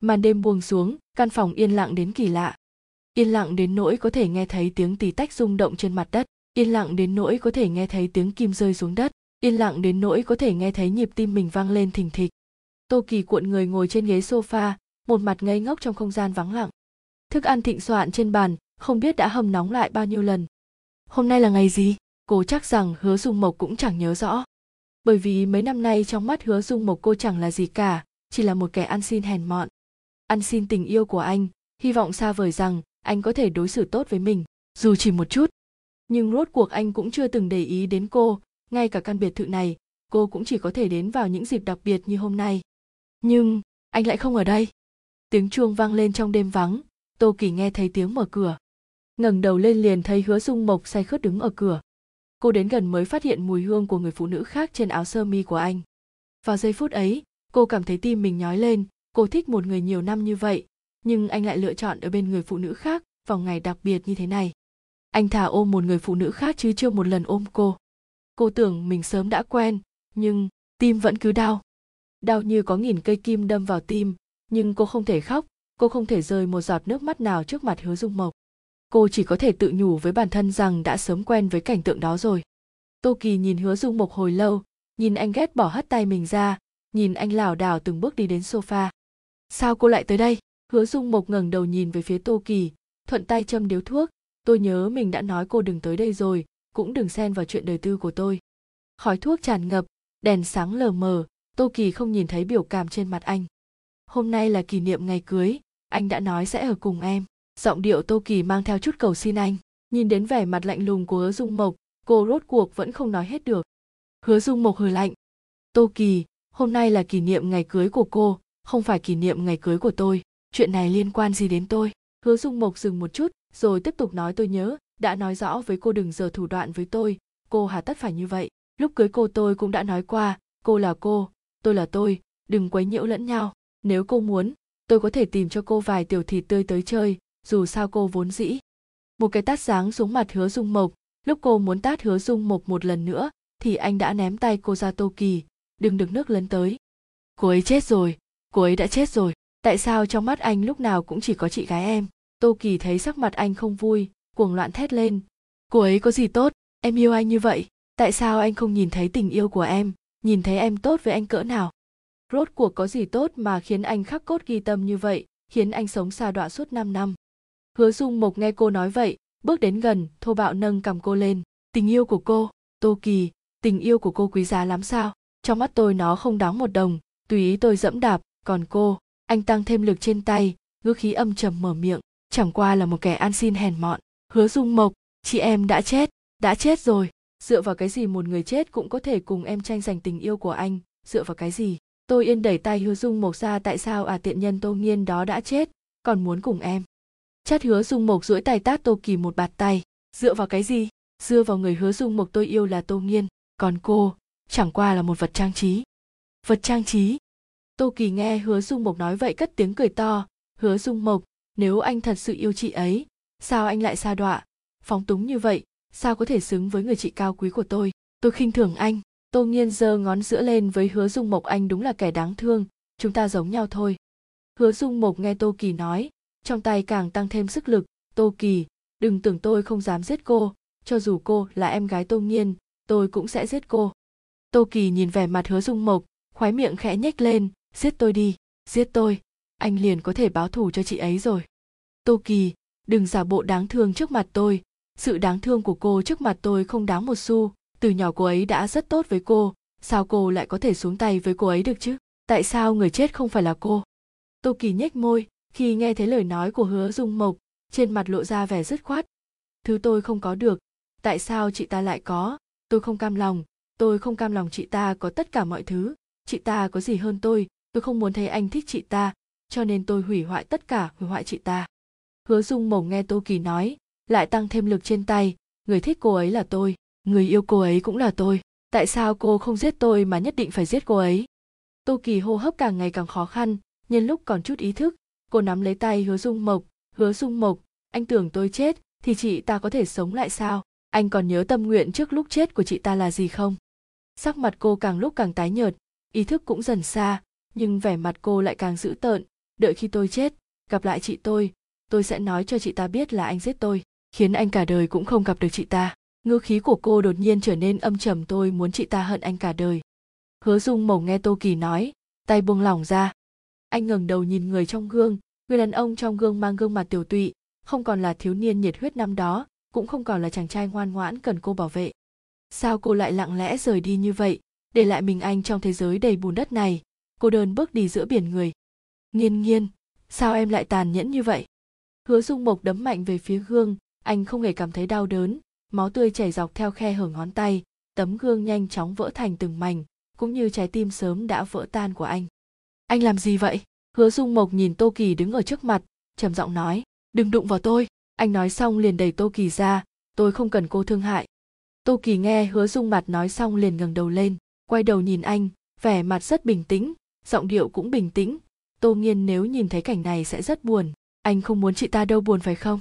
màn đêm buông xuống, căn phòng yên lặng đến kỳ lạ. Yên lặng đến nỗi có thể nghe thấy tiếng tí tách rung động trên mặt đất. Yên lặng đến nỗi có thể nghe thấy tiếng kim rơi xuống đất. Yên lặng đến nỗi có thể nghe thấy nhịp tim mình vang lên thình thịch. Tô kỳ cuộn người ngồi trên ghế sofa, một mặt ngây ngốc trong không gian vắng lặng. Thức ăn thịnh soạn trên bàn, không biết đã hầm nóng lại bao nhiêu lần. Hôm nay là ngày gì? Cô chắc rằng hứa dung mộc cũng chẳng nhớ rõ. Bởi vì mấy năm nay trong mắt hứa dung mộc cô chẳng là gì cả, chỉ là một kẻ ăn xin hèn mọn ăn xin tình yêu của anh, hy vọng xa vời rằng anh có thể đối xử tốt với mình, dù chỉ một chút. Nhưng rốt cuộc anh cũng chưa từng để ý đến cô, ngay cả căn biệt thự này, cô cũng chỉ có thể đến vào những dịp đặc biệt như hôm nay. Nhưng, anh lại không ở đây. Tiếng chuông vang lên trong đêm vắng, tô kỳ nghe thấy tiếng mở cửa. Ngẩng đầu lên liền thấy hứa dung mộc say khướt đứng ở cửa. Cô đến gần mới phát hiện mùi hương của người phụ nữ khác trên áo sơ mi của anh. Vào giây phút ấy, cô cảm thấy tim mình nhói lên cô thích một người nhiều năm như vậy, nhưng anh lại lựa chọn ở bên người phụ nữ khác vào ngày đặc biệt như thế này. Anh thả ôm một người phụ nữ khác chứ chưa một lần ôm cô. Cô tưởng mình sớm đã quen, nhưng tim vẫn cứ đau. Đau như có nghìn cây kim đâm vào tim, nhưng cô không thể khóc, cô không thể rơi một giọt nước mắt nào trước mặt hứa dung mộc. Cô chỉ có thể tự nhủ với bản thân rằng đã sớm quen với cảnh tượng đó rồi. Tô kỳ nhìn hứa dung mộc hồi lâu, nhìn anh ghét bỏ hất tay mình ra, nhìn anh lảo đảo từng bước đi đến sofa sao cô lại tới đây? Hứa dung mộc ngẩng đầu nhìn về phía tô kỳ, thuận tay châm điếu thuốc. Tôi nhớ mình đã nói cô đừng tới đây rồi, cũng đừng xen vào chuyện đời tư của tôi. Khói thuốc tràn ngập, đèn sáng lờ mờ, tô kỳ không nhìn thấy biểu cảm trên mặt anh. Hôm nay là kỷ niệm ngày cưới, anh đã nói sẽ ở cùng em. Giọng điệu tô kỳ mang theo chút cầu xin anh. Nhìn đến vẻ mặt lạnh lùng của hứa dung mộc, cô rốt cuộc vẫn không nói hết được. Hứa dung mộc hừ lạnh. Tô kỳ, hôm nay là kỷ niệm ngày cưới của cô không phải kỷ niệm ngày cưới của tôi, chuyện này liên quan gì đến tôi? Hứa dung mộc dừng một chút, rồi tiếp tục nói tôi nhớ, đã nói rõ với cô đừng giờ thủ đoạn với tôi, cô hà tất phải như vậy. Lúc cưới cô tôi cũng đã nói qua, cô là cô, tôi là tôi, đừng quấy nhiễu lẫn nhau. Nếu cô muốn, tôi có thể tìm cho cô vài tiểu thịt tươi tới chơi, dù sao cô vốn dĩ. Một cái tát giáng xuống mặt hứa dung mộc. Lúc cô muốn tát hứa dung mộc một lần nữa, thì anh đã ném tay cô ra tô kỳ. Đừng được nước lấn tới. Cô ấy chết rồi cô ấy đã chết rồi. Tại sao trong mắt anh lúc nào cũng chỉ có chị gái em? Tô kỳ thấy sắc mặt anh không vui, cuồng loạn thét lên. Cô ấy có gì tốt? Em yêu anh như vậy. Tại sao anh không nhìn thấy tình yêu của em? Nhìn thấy em tốt với anh cỡ nào? Rốt cuộc có gì tốt mà khiến anh khắc cốt ghi tâm như vậy, khiến anh sống xa đọa suốt 5 năm? Hứa dung mộc nghe cô nói vậy, bước đến gần, thô bạo nâng cầm cô lên. Tình yêu của cô, tô kỳ, tình yêu của cô quý giá lắm sao? Trong mắt tôi nó không đáng một đồng, tùy ý tôi dẫm đạp còn cô, anh tăng thêm lực trên tay, ngữ khí âm trầm mở miệng, chẳng qua là một kẻ ăn xin hèn mọn. Hứa dung mộc, chị em đã chết đã chết rồi. Dựa vào cái gì một người chết cũng có thể cùng em tranh giành tình yêu của anh? Dựa vào cái gì? Tôi yên đẩy tay hứa dung mộc ra tại sao à tiện nhân tô nghiên đó đã chết, còn muốn cùng em. Chát hứa dung mộc duỗi tay tát tô kỳ một bạt tay. Dựa vào cái gì? Dựa vào người hứa dung mộc tôi yêu là tô nghiên, còn cô, chẳng qua là một vật trang trí. Vật trang trí? Tô kỳ nghe hứa dung mộc nói vậy cất tiếng cười to. Hứa dung mộc, nếu anh thật sự yêu chị ấy, sao anh lại xa đọa? Phóng túng như vậy, sao có thể xứng với người chị cao quý của tôi? Tôi khinh thường anh. Tô nghiên giơ ngón giữa lên với hứa dung mộc, anh đúng là kẻ đáng thương. Chúng ta giống nhau thôi. Hứa dung mộc nghe tô kỳ nói, trong tay càng tăng thêm sức lực. Tô kỳ, đừng tưởng tôi không dám giết cô. Cho dù cô là em gái tô nghiên, tôi cũng sẽ giết cô. Tô kỳ nhìn vẻ mặt hứa dung mộc khoái miệng khẽ nhếch lên giết tôi đi, giết tôi. Anh liền có thể báo thù cho chị ấy rồi. Tô kỳ đừng giả bộ đáng thương trước mặt tôi. Sự đáng thương của cô trước mặt tôi không đáng một xu. Từ nhỏ cô ấy đã rất tốt với cô. Sao cô lại có thể xuống tay với cô ấy được chứ? Tại sao người chết không phải là cô? Tô kỳ nhếch môi, khi nghe thấy lời nói của hứa dung mộc, trên mặt lộ ra vẻ dứt khoát. Thứ tôi không có được, tại sao chị ta lại có? Tôi không cam lòng, tôi không cam lòng chị ta có tất cả mọi thứ. Chị ta có gì hơn tôi? Tôi không muốn thấy anh thích chị ta, cho nên tôi hủy hoại tất cả, hủy hoại chị ta. Hứa dung mộc nghe tô kỳ nói, lại tăng thêm lực trên tay. Người thích cô ấy là tôi, người yêu cô ấy cũng là tôi. Tại sao cô không giết tôi mà nhất định phải giết cô ấy? Tô kỳ hô hấp càng ngày càng khó khăn, nhân lúc còn chút ý thức, cô nắm lấy tay hứa dung mộc. Hứa dung mộc, anh tưởng tôi chết thì chị ta có thể sống lại sao? Anh còn nhớ tâm nguyện trước lúc chết của chị ta là gì không? Sắc mặt cô càng lúc càng tái nhợt, ý thức cũng dần xa nhưng vẻ mặt cô lại càng dữ tợn. Đợi khi tôi chết, gặp lại chị tôi tôi sẽ nói cho chị ta biết là anh giết tôi, khiến anh cả đời cũng không gặp được chị ta. Ngữ khí của cô đột nhiên trở nên âm trầm, tôi muốn chị ta hận anh cả đời. Hứa dung mộc nghe tô kỳ nói, tay buông lỏng ra. Anh ngẩng đầu nhìn người trong gương, người đàn ông trong gương mang gương mặt tiểu tụy, không còn là thiếu niên nhiệt huyết năm đó, cũng không còn là chàng trai ngoan ngoãn cần cô bảo vệ. Sao cô lại lặng lẽ rời đi như vậy, để lại mình anh trong thế giới đầy bùn đất này? Cô đơn bước đi giữa biển người. Nghiên nghiên, sao em lại tàn nhẫn như vậy? Hứa dung mộc đấm mạnh về phía gương, anh không hề cảm thấy đau đớn, máu tươi chảy dọc theo khe hở ngón tay, tấm gương nhanh chóng vỡ thành từng mảnh, cũng như trái tim sớm đã vỡ tan của anh. Anh làm gì vậy? Hứa dung mộc nhìn tô kỳ đứng ở trước mặt, trầm giọng nói, đừng đụng vào tôi. Anh nói xong liền đẩy tô kỳ ra, tôi không cần cô thương hại. Tô kỳ nghe hứa dung mặt nói xong liền ngẩng đầu lên, quay đầu nhìn anh, vẻ mặt rất bình tĩnh giọng điệu cũng bình tĩnh. Tô nghiên nếu nhìn thấy cảnh này sẽ rất buồn. Anh không muốn chị ta đâu buồn phải không?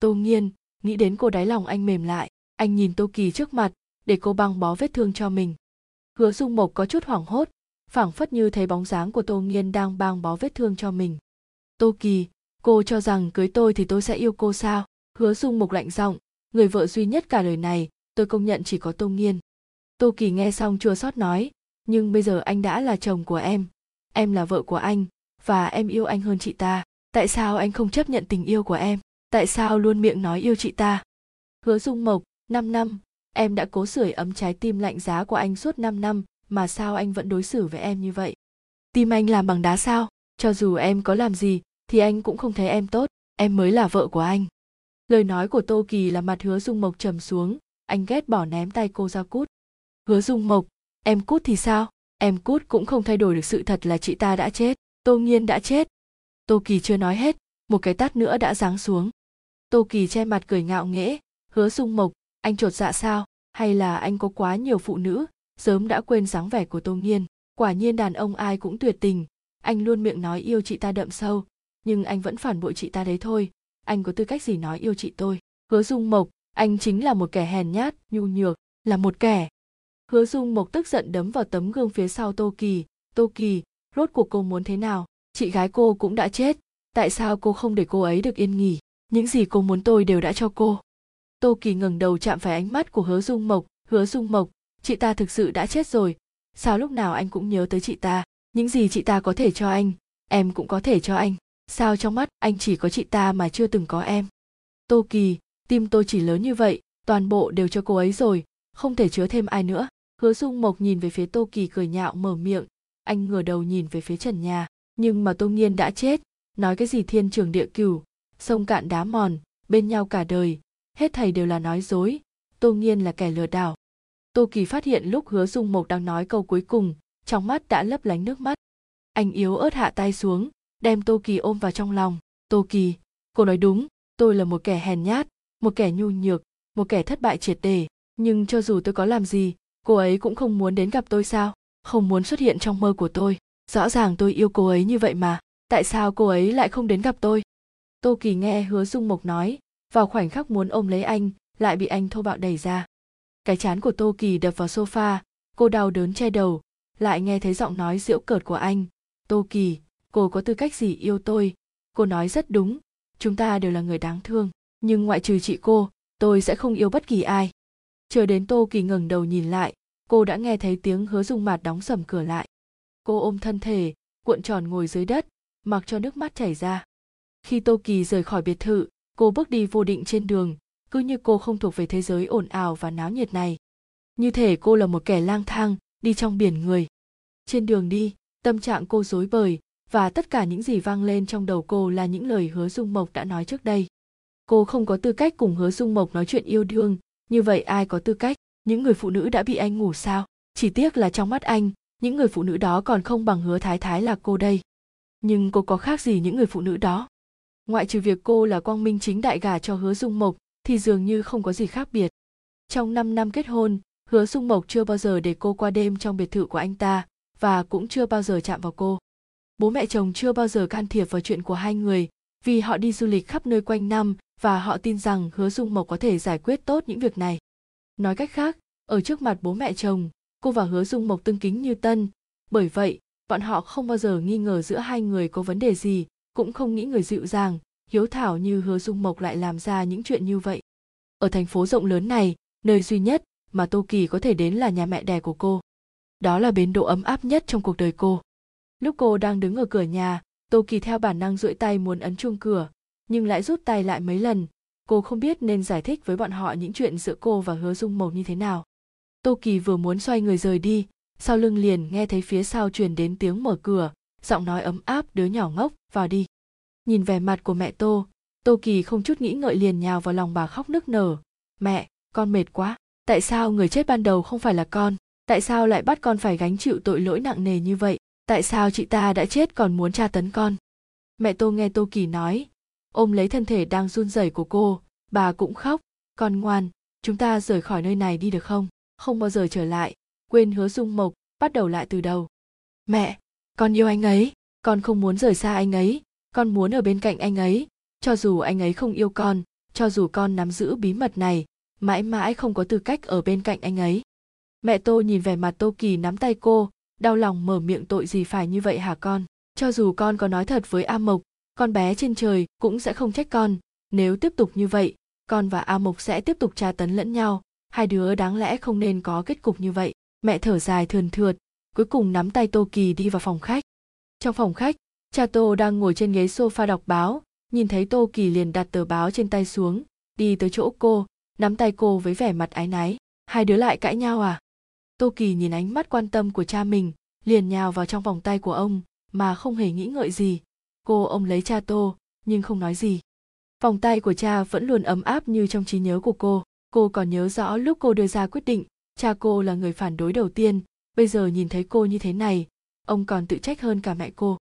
Tô nghiên, nghĩ đến cô đáy lòng anh mềm lại. Anh nhìn tô kỳ trước mặt, để cô băng bó vết thương cho mình. Hứa dung mộc có chút hoảng hốt, phảng phất như thấy bóng dáng của tô nghiên đang băng bó vết thương cho mình. Tô kỳ, cô cho rằng cưới tôi thì tôi sẽ yêu cô sao? Hứa dung mộc lạnh giọng. Người vợ duy nhất cả đời này, tôi công nhận chỉ có tô nghiên. Tô kỳ nghe xong chua xót nói nhưng bây giờ anh đã là chồng của em. Em là vợ của anh, và em yêu anh hơn chị ta. Tại sao anh không chấp nhận tình yêu của em? Tại sao luôn miệng nói yêu chị ta? Hứa dung mộc, năm năm. Em đã cố sưởi ấm trái tim lạnh giá của anh suốt năm năm, mà sao anh vẫn đối xử với em như vậy? Tim anh làm bằng đá sao? Cho dù em có làm gì, thì anh cũng không thấy em tốt. Em mới là vợ của anh. Lời nói của tô kỳ là mặt hứa dung mộc trầm xuống. Anh ghét bỏ ném tay cô ra cút. Hứa dung mộc em cút thì sao? Em cút cũng không thay đổi được sự thật là chị ta đã chết. Tô nghiên đã chết. Tô kỳ chưa nói hết. Một cái tát nữa đã giáng xuống. Tô kỳ che mặt cười ngạo nghễ, hứa dung mộc, anh trột dạ sao? Hay là anh có quá nhiều phụ nữ? Sớm đã quên dáng vẻ của tô nghiên. Quả nhiên đàn ông ai cũng tuyệt tình. Anh luôn miệng nói yêu chị ta đậm sâu. Nhưng anh vẫn phản bội chị ta đấy thôi. Anh có tư cách gì nói yêu chị tôi? Hứa dung mộc, anh chính là một kẻ hèn nhát, nhu nhược, là một kẻ hứa dung mộc tức giận đấm vào tấm gương phía sau tô kỳ tô kỳ rốt cuộc cô muốn thế nào? Chị gái cô cũng đã chết. Tại sao cô không để cô ấy được yên nghỉ? Những gì cô muốn tôi đều đã cho cô. Tô kỳ ngẩng đầu chạm phải ánh mắt của hứa dung mộc. Hứa dung mộc, chị ta thực sự đã chết rồi. Sao lúc nào anh cũng nhớ tới chị ta? Những gì chị ta có thể cho anh, em cũng có thể cho anh. Sao trong mắt anh chỉ có chị ta mà chưa từng có em? Tô kỳ tim tôi chỉ lớn như vậy, toàn bộ đều cho cô ấy rồi. Không thể chứa thêm ai nữa hứa dung mộc nhìn về phía tô kỳ cười nhạo mở miệng. Anh ngửa đầu nhìn về phía trần nhà. Nhưng mà tô nghiên đã chết. Nói cái gì thiên trường địa cửu, sông cạn đá mòn, bên nhau cả đời. Hết thầy đều là nói dối. Tô nghiên là kẻ lừa đảo. Tô kỳ phát hiện lúc hứa dung mộc đang nói câu cuối cùng, trong mắt đã lấp lánh nước mắt. Anh yếu ớt hạ tay xuống, đem tô kỳ ôm vào trong lòng. Tô kỳ, cô nói đúng, tôi là một kẻ hèn nhát, một kẻ nhu nhược, một kẻ thất bại triệt để nhưng cho dù tôi có làm gì cô ấy cũng không muốn đến gặp tôi sao? Không muốn xuất hiện trong mơ của tôi. Rõ ràng tôi yêu cô ấy như vậy mà. Tại sao cô ấy lại không đến gặp tôi? Tô kỳ nghe hứa dung mộc nói. Vào khoảnh khắc muốn ôm lấy anh, lại bị anh thô bạo đẩy ra. Cái chán của tô kỳ đập vào sofa. Cô đau đớn che đầu. Lại nghe thấy giọng nói giễu cợt của anh. Tô kỳ, cô có tư cách gì yêu tôi? Cô nói rất đúng. Chúng ta đều là người đáng thương. Nhưng ngoại trừ chị cô, tôi sẽ không yêu bất kỳ ai. Chờ đến tô kỳ ngẩng đầu nhìn lại cô đã nghe thấy tiếng hứa dung mạt đóng sầm cửa lại. Cô ôm thân thể, cuộn tròn ngồi dưới đất, mặc cho nước mắt chảy ra. Khi tô kỳ rời khỏi biệt thự, cô bước đi vô định trên đường, cứ như cô không thuộc về thế giới ồn ào và náo nhiệt này. Như thể cô là một kẻ lang thang, đi trong biển người. Trên đường đi, tâm trạng cô rối bời, và tất cả những gì vang lên trong đầu cô là những lời hứa dung mộc đã nói trước đây. Cô không có tư cách cùng hứa dung mộc nói chuyện yêu đương, như vậy ai có tư cách? Những người phụ nữ đã bị anh ngủ sao? Chỉ tiếc là trong mắt anh, những người phụ nữ đó còn không bằng hứa thái thái là cô đây. Nhưng cô có khác gì những người phụ nữ đó? Ngoại trừ việc cô là quang minh chính đại gà cho hứa dung mộc, thì dường như không có gì khác biệt. Trong 5 năm kết hôn, hứa dung mộc chưa bao giờ để cô qua đêm trong biệt thự của anh ta, và cũng chưa bao giờ chạm vào cô. Bố mẹ chồng chưa bao giờ can thiệp vào chuyện của hai người, vì họ đi du lịch khắp nơi quanh năm, và họ tin rằng hứa dung mộc có thể giải quyết tốt những việc này nói cách khác, ở trước mặt bố mẹ chồng, cô và hứa dung mộc tương kính như tân. Bởi vậy, bọn họ không bao giờ nghi ngờ giữa hai người có vấn đề gì, cũng không nghĩ người dịu dàng, hiếu thảo như hứa dung mộc lại làm ra những chuyện như vậy. Ở thành phố rộng lớn này, nơi duy nhất mà tô kỳ có thể đến là nhà mẹ đẻ của cô. Đó là bến độ ấm áp nhất trong cuộc đời cô. Lúc cô đang đứng ở cửa nhà, tô kỳ theo bản năng duỗi tay muốn ấn chuông cửa, nhưng lại rút tay lại mấy lần cô không biết nên giải thích với bọn họ những chuyện giữa cô và hứa dung mộc như thế nào. Tô kỳ vừa muốn xoay người rời đi, sau lưng liền nghe thấy phía sau truyền đến tiếng mở cửa, giọng nói ấm áp đứa nhỏ ngốc, vào đi. Nhìn vẻ mặt của mẹ tô tô kỳ không chút nghĩ ngợi liền nhào vào lòng bà khóc nức nở. Mẹ, con mệt quá, tại sao người chết ban đầu không phải là con? Tại sao lại bắt con phải gánh chịu tội lỗi nặng nề như vậy? Tại sao chị ta đã chết còn muốn tra tấn con? Mẹ tô nghe tô kỳ nói ôm lấy thân thể đang run rẩy của cô. Bà cũng khóc. Con ngoan, chúng ta rời khỏi nơi này đi được không? Không bao giờ trở lại. Quên hứa dung mộc, bắt đầu lại từ đầu. Mẹ, con yêu anh ấy. Con không muốn rời xa anh ấy. Con muốn ở bên cạnh anh ấy. Cho dù anh ấy không yêu con, cho dù con nắm giữ bí mật này, mãi mãi không có tư cách ở bên cạnh anh ấy. Mẹ tô nhìn vẻ mặt tô kỳ nắm tay cô, đau lòng mở miệng tội gì phải như vậy hả con? Cho dù con có nói thật với a mộc con bé trên trời cũng sẽ không trách con. Nếu tiếp tục như vậy, con và a mộc sẽ tiếp tục tra tấn lẫn nhau. Hai đứa đáng lẽ không nên có kết cục như vậy. Mẹ thở dài thườn thượt, cuối cùng nắm tay tô kỳ đi vào phòng khách. Trong phòng khách cha tô đang ngồi trên ghế sofa đọc báo. Nhìn thấy tô kỳ liền đặt tờ báo trên tay xuống, đi tới chỗ cô, nắm tay cô với vẻ mặt áy náy. Hai đứa lại cãi nhau à? Tô kỳ nhìn ánh mắt quan tâm của cha mình, liền nhào vào trong vòng tay của ông, mà không hề nghĩ ngợi gì cô ông lấy cha tô, nhưng không nói gì. Vòng tay của cha vẫn luôn ấm áp như trong trí nhớ của cô. Cô còn nhớ rõ lúc cô đưa ra quyết định, cha cô là người phản đối đầu tiên. Bây giờ nhìn thấy cô như thế này, ông còn tự trách hơn cả mẹ cô.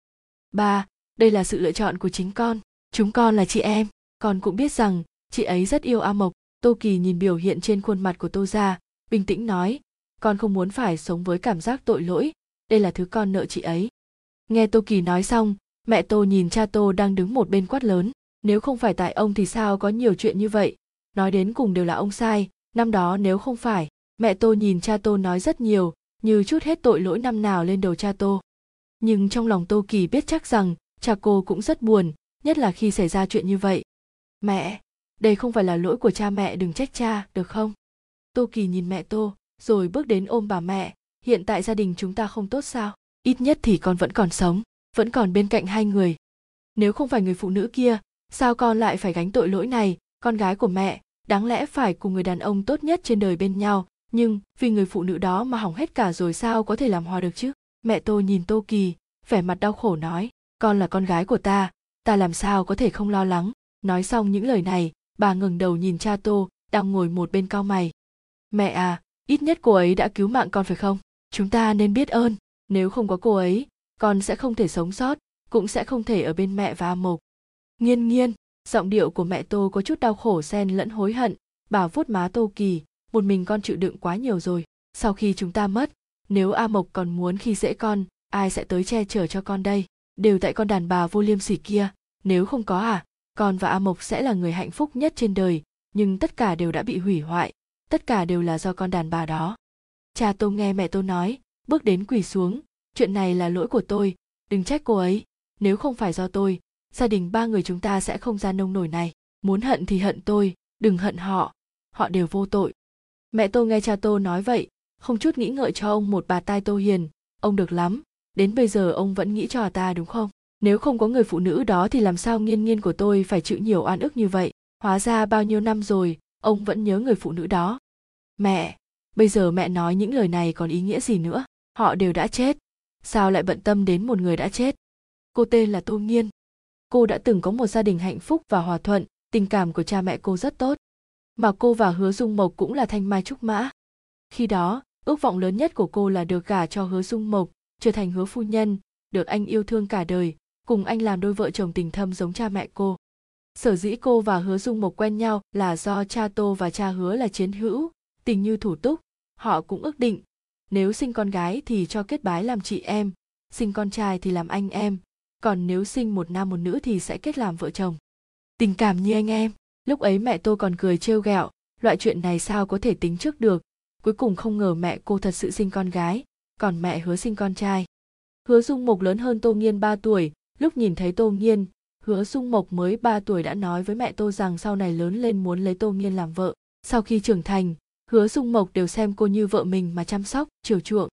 Ba, đây là sự lựa chọn của chính con. Chúng con là chị em. Con cũng biết rằng, chị ấy rất yêu a mộc. Tô kỳ nhìn biểu hiện trên khuôn mặt của tô gia bình tĩnh nói, con không muốn phải sống với cảm giác tội lỗi. Đây là thứ con nợ chị ấy. Nghe tô kỳ nói xong mẹ tô nhìn cha tô đang đứng một bên quát lớn, nếu không phải tại ông thì sao có nhiều chuyện như vậy? Nói đến cùng đều là ông sai, năm đó nếu không phải, mẹ tô nhìn cha tô nói rất nhiều, như chút hết tội lỗi năm nào lên đầu cha tô nhưng trong lòng tô kỳ biết chắc rằng, cha cô cũng rất buồn, nhất là khi xảy ra chuyện như vậy. Mẹ, đây không phải là lỗi của cha mẹ, đừng trách cha, được không? Tô kỳ nhìn mẹ tô rồi bước đến ôm bà mẹ, hiện tại gia đình chúng ta không tốt sao? Ít nhất thì con vẫn còn sống vẫn còn bên cạnh hai người. Nếu không phải người phụ nữ kia, sao con lại phải gánh tội lỗi này? Con gái của mẹ, đáng lẽ phải cùng người đàn ông tốt nhất trên đời bên nhau. Nhưng vì người phụ nữ đó mà hỏng hết cả rồi sao có thể làm hòa được chứ? Mẹ tô nhìn tô kỳ, vẻ mặt đau khổ nói, con là con gái của ta ta làm sao có thể không lo lắng? Nói xong những lời này, bà ngừng đầu nhìn cha tô, đang ngồi một bên cao mày. Mẹ à ít nhất cô ấy đã cứu mạng con phải không? Chúng ta nên biết ơn. Nếu không có cô ấy con sẽ không thể sống sót, cũng sẽ không thể ở bên mẹ và a mộc. Nghiên nghiên, giọng điệu của mẹ tô có chút đau khổ xen lẫn hối hận. Bà vuốt má tô kỳ, một mình con chịu đựng quá nhiều rồi. Sau khi chúng ta mất, nếu a mộc còn muốn khi dễ con, ai sẽ tới che chở cho con đây? Đều tại con đàn bà vô liêm sỉ kia. Nếu không có à con và a mộc sẽ là người hạnh phúc nhất trên đời, nhưng tất cả đều đã bị hủy hoại. Tất cả đều là do con đàn bà đó. Cha tô nghe mẹ tô nói, bước đến quỳ xuống chuyện này là lỗi của tôi, đừng trách cô ấy. Nếu không phải do tôi, gia đình ba người chúng ta sẽ không ra nông nổi này. Muốn hận thì hận tôi, đừng hận họ. Họ đều vô tội. Mẹ tôi nghe cha tô nói vậy, không chút nghĩ ngợi cho ông một bà tai tô hiền. Ông được lắm, đến bây giờ ông vẫn nghĩ cho ta đúng không? Nếu không có người phụ nữ đó thì làm sao nghiên nghiên của tôi phải chịu nhiều oan ức như vậy? Hóa ra bao nhiêu năm rồi, ông vẫn nhớ người phụ nữ đó. Mẹ, bây giờ mẹ nói những lời này còn ý nghĩa gì nữa? Họ đều đã chết sao lại bận tâm đến một người đã chết? Cô tên là tô nghiên. Cô đã từng có một gia đình hạnh phúc và hòa thuận, tình cảm của cha mẹ cô rất tốt. Mà cô và hứa dung mộc cũng là thanh mai trúc mã. Khi đó, ước vọng lớn nhất của cô là được gả cho hứa dung mộc, trở thành hứa phu nhân, được anh yêu thương cả đời, cùng anh làm đôi vợ chồng tình thâm giống cha mẹ cô. Sở dĩ cô và hứa dung mộc quen nhau là do cha tô và cha hứa là chiến hữu, tình như thủ túc. Họ cũng ước định nếu sinh con gái thì cho kết bái làm chị em sinh con trai thì làm anh em còn nếu sinh một nam một nữ thì sẽ kết làm vợ chồng. Tình cảm như anh em lúc ấy mẹ tôi còn cười trêu ghẹo loại chuyện này sao có thể tính trước được? Cuối cùng không ngờ mẹ cô thật sự sinh con gái còn mẹ hứa sinh con trai. Hứa Dung Mộc lớn hơn Tô Nghiên 3 tuổi, lúc nhìn thấy Tô Nghiên, Hứa Dung Mộc mới 3 tuổi đã nói với mẹ Tô rằng sau này lớn lên muốn lấy Tô Nghiên làm vợ. Sau khi trưởng thành, Hứa Dung Mộc đều xem cô như vợ mình mà chăm sóc, chiều chuộng.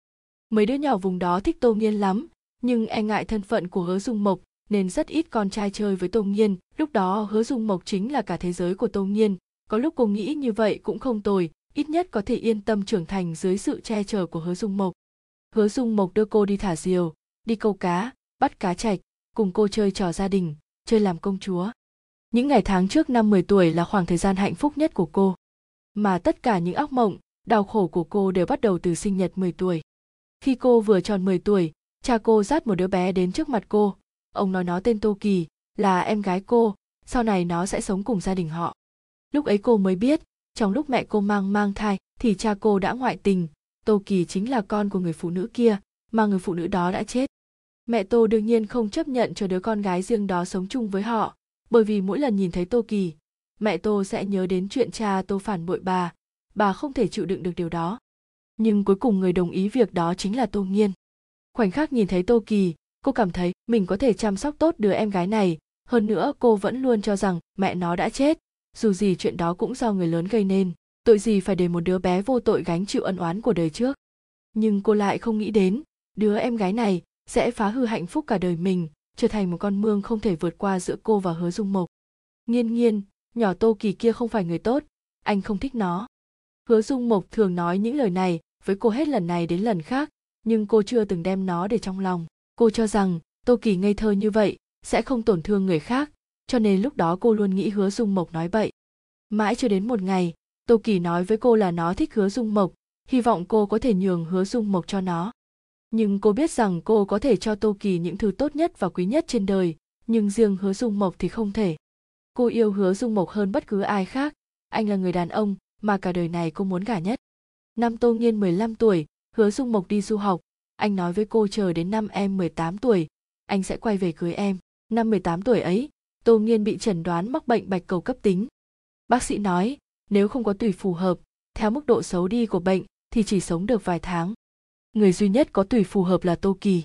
Mấy đứa nhỏ vùng đó thích Tô Nghiên lắm, nhưng e ngại thân phận của Hứa Dung Mộc nên rất ít con trai chơi với Tô Nghiên. Lúc đó Hứa Dung Mộc chính là cả thế giới của Tô Nghiên. Có lúc cô nghĩ như vậy cũng không tồi, ít nhất có thể yên tâm trưởng thành dưới sự che chở của Hứa Dung Mộc. Hứa Dung Mộc đưa cô đi thả diều, đi câu cá, bắt cá chạch, cùng cô chơi trò gia đình, chơi làm công chúa. Những ngày tháng trước năm 10 tuổi là khoảng thời gian hạnh phúc nhất của cô. Mà tất cả những ác mộng, đau khổ của cô đều bắt đầu từ sinh nhật 10 tuổi. Khi cô vừa tròn 10 tuổi, cha cô dắt một đứa bé đến trước mặt cô. Ông nói nó tên Tô Kỳ, là em gái cô, sau này nó sẽ sống cùng gia đình họ. Lúc ấy cô mới biết, trong lúc mẹ cô mang mang thai thì cha cô đã ngoại tình, Tô Kỳ chính là con của người phụ nữ kia, mà người phụ nữ đó đã chết. Mẹ Tô đương nhiên không chấp nhận cho đứa con gái riêng đó sống chung với họ, bởi vì mỗi lần nhìn thấy Tô Kỳ, mẹ Tô sẽ nhớ đến chuyện cha Tô phản bội bà, bà không thể chịu đựng được điều đó. Nhưng cuối cùng người đồng ý việc đó chính là Tô Nghiên. Khoảnh khắc nhìn thấy Tô Kỳ, cô cảm thấy mình có thể chăm sóc tốt đứa em gái này, hơn nữa cô vẫn luôn cho rằng mẹ nó đã chết, dù gì chuyện đó cũng do người lớn gây nên, tội gì phải để một đứa bé vô tội gánh chịu ân oán của đời trước. Nhưng cô lại không nghĩ đến, đứa em gái này sẽ phá hư hạnh phúc cả đời mình trở thành một con mương không thể vượt qua giữa cô và hứa dung mộc nghiên nghiên nhỏ tô kỳ kia không phải người tốt, anh không thích nó. Hứa dung mộc thường nói những lời này với cô hết lần này đến lần khác, nhưng cô chưa từng đem nó để trong lòng. Cô cho rằng tô kỳ ngây thơ như vậy sẽ không tổn thương người khác, cho nên lúc đó cô luôn nghĩ hứa dung mộc nói bậy. Mãi cho đến một ngày, tô kỳ nói với cô là nó thích hứa dung mộc, hy vọng cô có thể nhường hứa dung mộc cho nó. Nhưng cô biết rằng cô có thể cho tô kỳ những thứ tốt nhất và quý nhất trên đời, nhưng riêng hứa dung mộc thì không thể cô yêu hứa dung mộc hơn bất cứ ai khác. Anh là người đàn ông mà cả đời này cô muốn gả nhất. Năm tô Nhiên 15 tuổi, hứa dung mộc đi du học. Anh nói với cô chờ đến năm em 18 tuổi, anh sẽ quay về cưới em. Năm 18 tuổi ấy, tô Nhiên bị chẩn đoán mắc bệnh bạch cầu cấp tính. Bác sĩ nói, nếu không có tùy phù hợp, theo mức độ xấu đi của bệnh thì chỉ sống được vài tháng. Người duy nhất có tùy phù hợp là tô kỳ.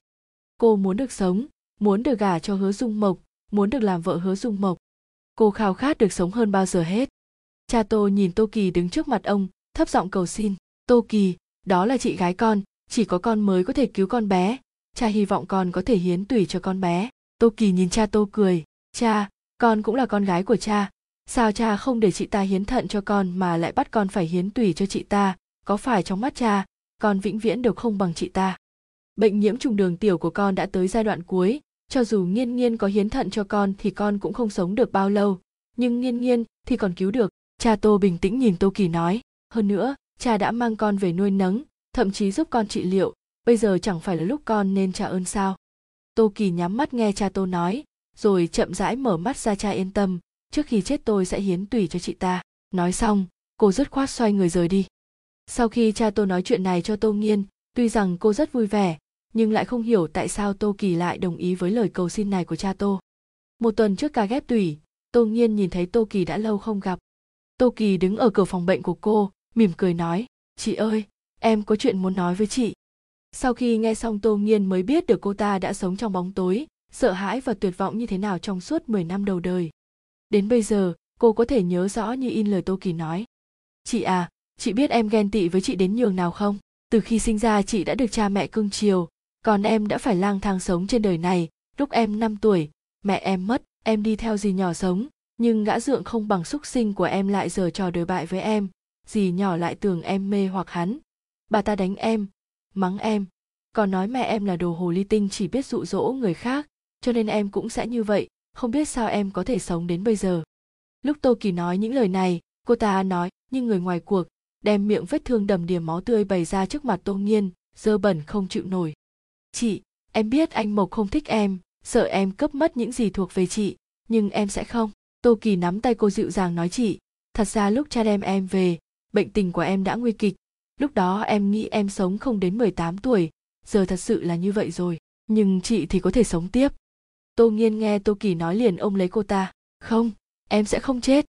Cô muốn được sống, muốn được gả cho hứa dung mộc, muốn được làm vợ hứa dung mộc cô khao khát được sống hơn bao giờ hết. Cha tô nhìn tô kỳ đứng trước mặt ông, thấp giọng cầu xin tô kỳ đó là chị gái con, chỉ có con mới có thể cứu con bé. Cha hy vọng con có thể hiến tủy cho con bé. Tô kỳ nhìn cha tô cười, cha, con cũng là con gái của cha. Sao cha không để chị ta hiến thận cho con mà lại bắt con phải hiến tủy cho chị ta? Có phải trong mắt cha, con vĩnh viễn đều không bằng chị ta? Bệnh nhiễm trùng đường tiểu của con đã tới giai đoạn cuối cho dù nghiên nghiên có hiến thận cho con thì con cũng không sống được bao lâu. Nhưng nghiên nghiên thì còn cứu được. Cha tô bình tĩnh nhìn tô kỳ nói. Hơn nữa, cha đã mang con về nuôi nấng, thậm chí giúp con trị liệu. Bây giờ chẳng phải là lúc con nên trả ơn sao? Tô kỳ nhắm mắt nghe cha tô nói, rồi chậm rãi mở mắt ra cha yên tâm. Trước khi chết tôi sẽ hiến tùy cho chị ta. Nói xong, cô dứt khoát xoay người rời đi. Sau khi cha tô nói chuyện này cho tô nghiên, tuy rằng cô rất vui vẻ nhưng lại không hiểu tại sao tô kỳ lại đồng ý với lời cầu xin này của cha tô. Một tuần trước ca ghép tủy, tô nhiên nhìn thấy tô kỳ đã lâu không gặp. Tô kỳ đứng ở cửa phòng bệnh của cô, mỉm cười nói, chị ơi, em có chuyện muốn nói với chị. Sau khi nghe xong tô nhiên mới biết được cô ta đã sống trong bóng tối, sợ hãi và tuyệt vọng như thế nào trong suốt 10 năm đầu đời. Đến bây giờ, cô có thể nhớ rõ như in lời tô kỳ nói, chị à chị biết em ghen tị với chị đến nhường nào không? Từ khi sinh ra chị đã được cha mẹ cưng chiều còn em đã phải lang thang sống trên đời này. Lúc em 5 tuổi, mẹ em mất, em đi theo dì nhỏ sống. Nhưng gã dượng không bằng xúc sinh của em lại giờ trò đối bại với em. Dì nhỏ lại tưởng em mê hoặc hắn. Bà ta đánh em, mắng em. Còn nói mẹ em là đồ hồ ly tinh chỉ biết dụ dỗ người khác. Cho nên em cũng sẽ như vậy. Không biết sao em có thể sống đến bây giờ. Lúc tô kỳ nói những lời này, cô ta nói như người ngoài cuộc, đem miệng vết thương đầm đìa máu tươi bày ra trước mặt tô nghiên, dơ bẩn không chịu nổi chị, em biết anh mộc không thích em, sợ em cướp mất những gì thuộc về chị, nhưng em sẽ không. Tô kỳ nắm tay cô dịu dàng nói chị, thật ra lúc cha đem em về, bệnh tình của em đã nguy kịch. Lúc đó em nghĩ em sống không đến 18 tuổi, giờ thật sự là như vậy rồi, nhưng chị thì có thể sống tiếp. Tô nghiên nghe tô kỳ nói liền ông lấy cô ta, không, em sẽ không chết.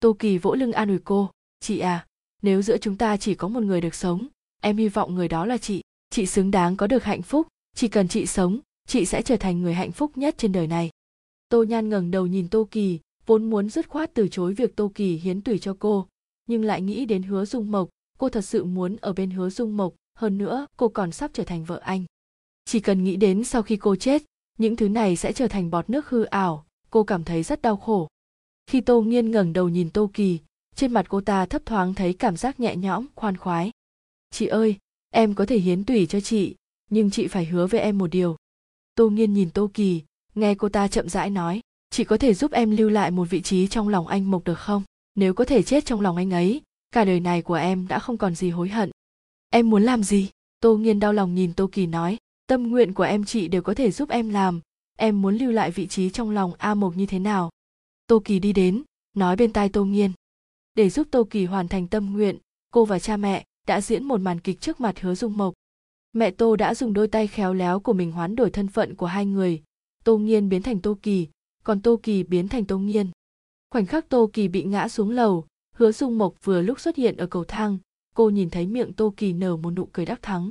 Tô kỳ vỗ lưng an ủi cô, chị à nếu giữa chúng ta chỉ có một người được sống, em hy vọng người đó là chị. Chị xứng đáng có được hạnh phúc chỉ cần chị sống, chị sẽ trở thành người hạnh phúc nhất trên đời này. Tô nhan ngẩng đầu nhìn tô kỳ, vốn muốn dứt khoát từ chối việc tô kỳ hiến tủy cho cô, nhưng lại nghĩ đến hứa dung mộc. Cô thật sự muốn ở bên hứa dung mộc, hơn nữa cô còn sắp trở thành vợ anh. Chỉ cần nghĩ đến sau khi cô chết, những thứ này sẽ trở thành bọt nước hư ảo, cô cảm thấy rất đau khổ. Khi tô nghiên ngẩng đầu nhìn tô kỳ, trên mặt cô ta thấp thoáng thấy cảm giác nhẹ nhõm, khoan khoái. Chị ơi, em có thể hiến tủy cho chị nhưng chị phải hứa với em một điều. Tô nghiên nhìn tô kỳ, nghe cô ta chậm rãi nói, chị có thể giúp em lưu lại một vị trí trong lòng anh mộc được không? Nếu có thể chết trong lòng anh ấy, cả đời này của em đã không còn gì hối hận. Em muốn làm gì? Tô nghiên đau lòng nhìn tô kỳ nói, tâm nguyện của em chị đều có thể giúp em làm. Em muốn lưu lại vị trí trong lòng a mộc như thế nào? Tô kỳ đi đến, nói bên tai tô nghiên, để giúp tô kỳ hoàn thành tâm nguyện, cô và cha mẹ đã diễn một màn kịch trước mặt hứa dung mộc mẹ tô đã dùng đôi tay khéo léo của mình hoán đổi thân phận của hai người. Tô nghiên biến thành tô kỳ, còn tô kỳ biến thành tô nghiên. Khoảnh khắc tô kỳ bị ngã xuống lầu, hứa dung mộc vừa lúc xuất hiện ở cầu thang, cô nhìn thấy miệng tô kỳ nở một nụ cười đắc thắng.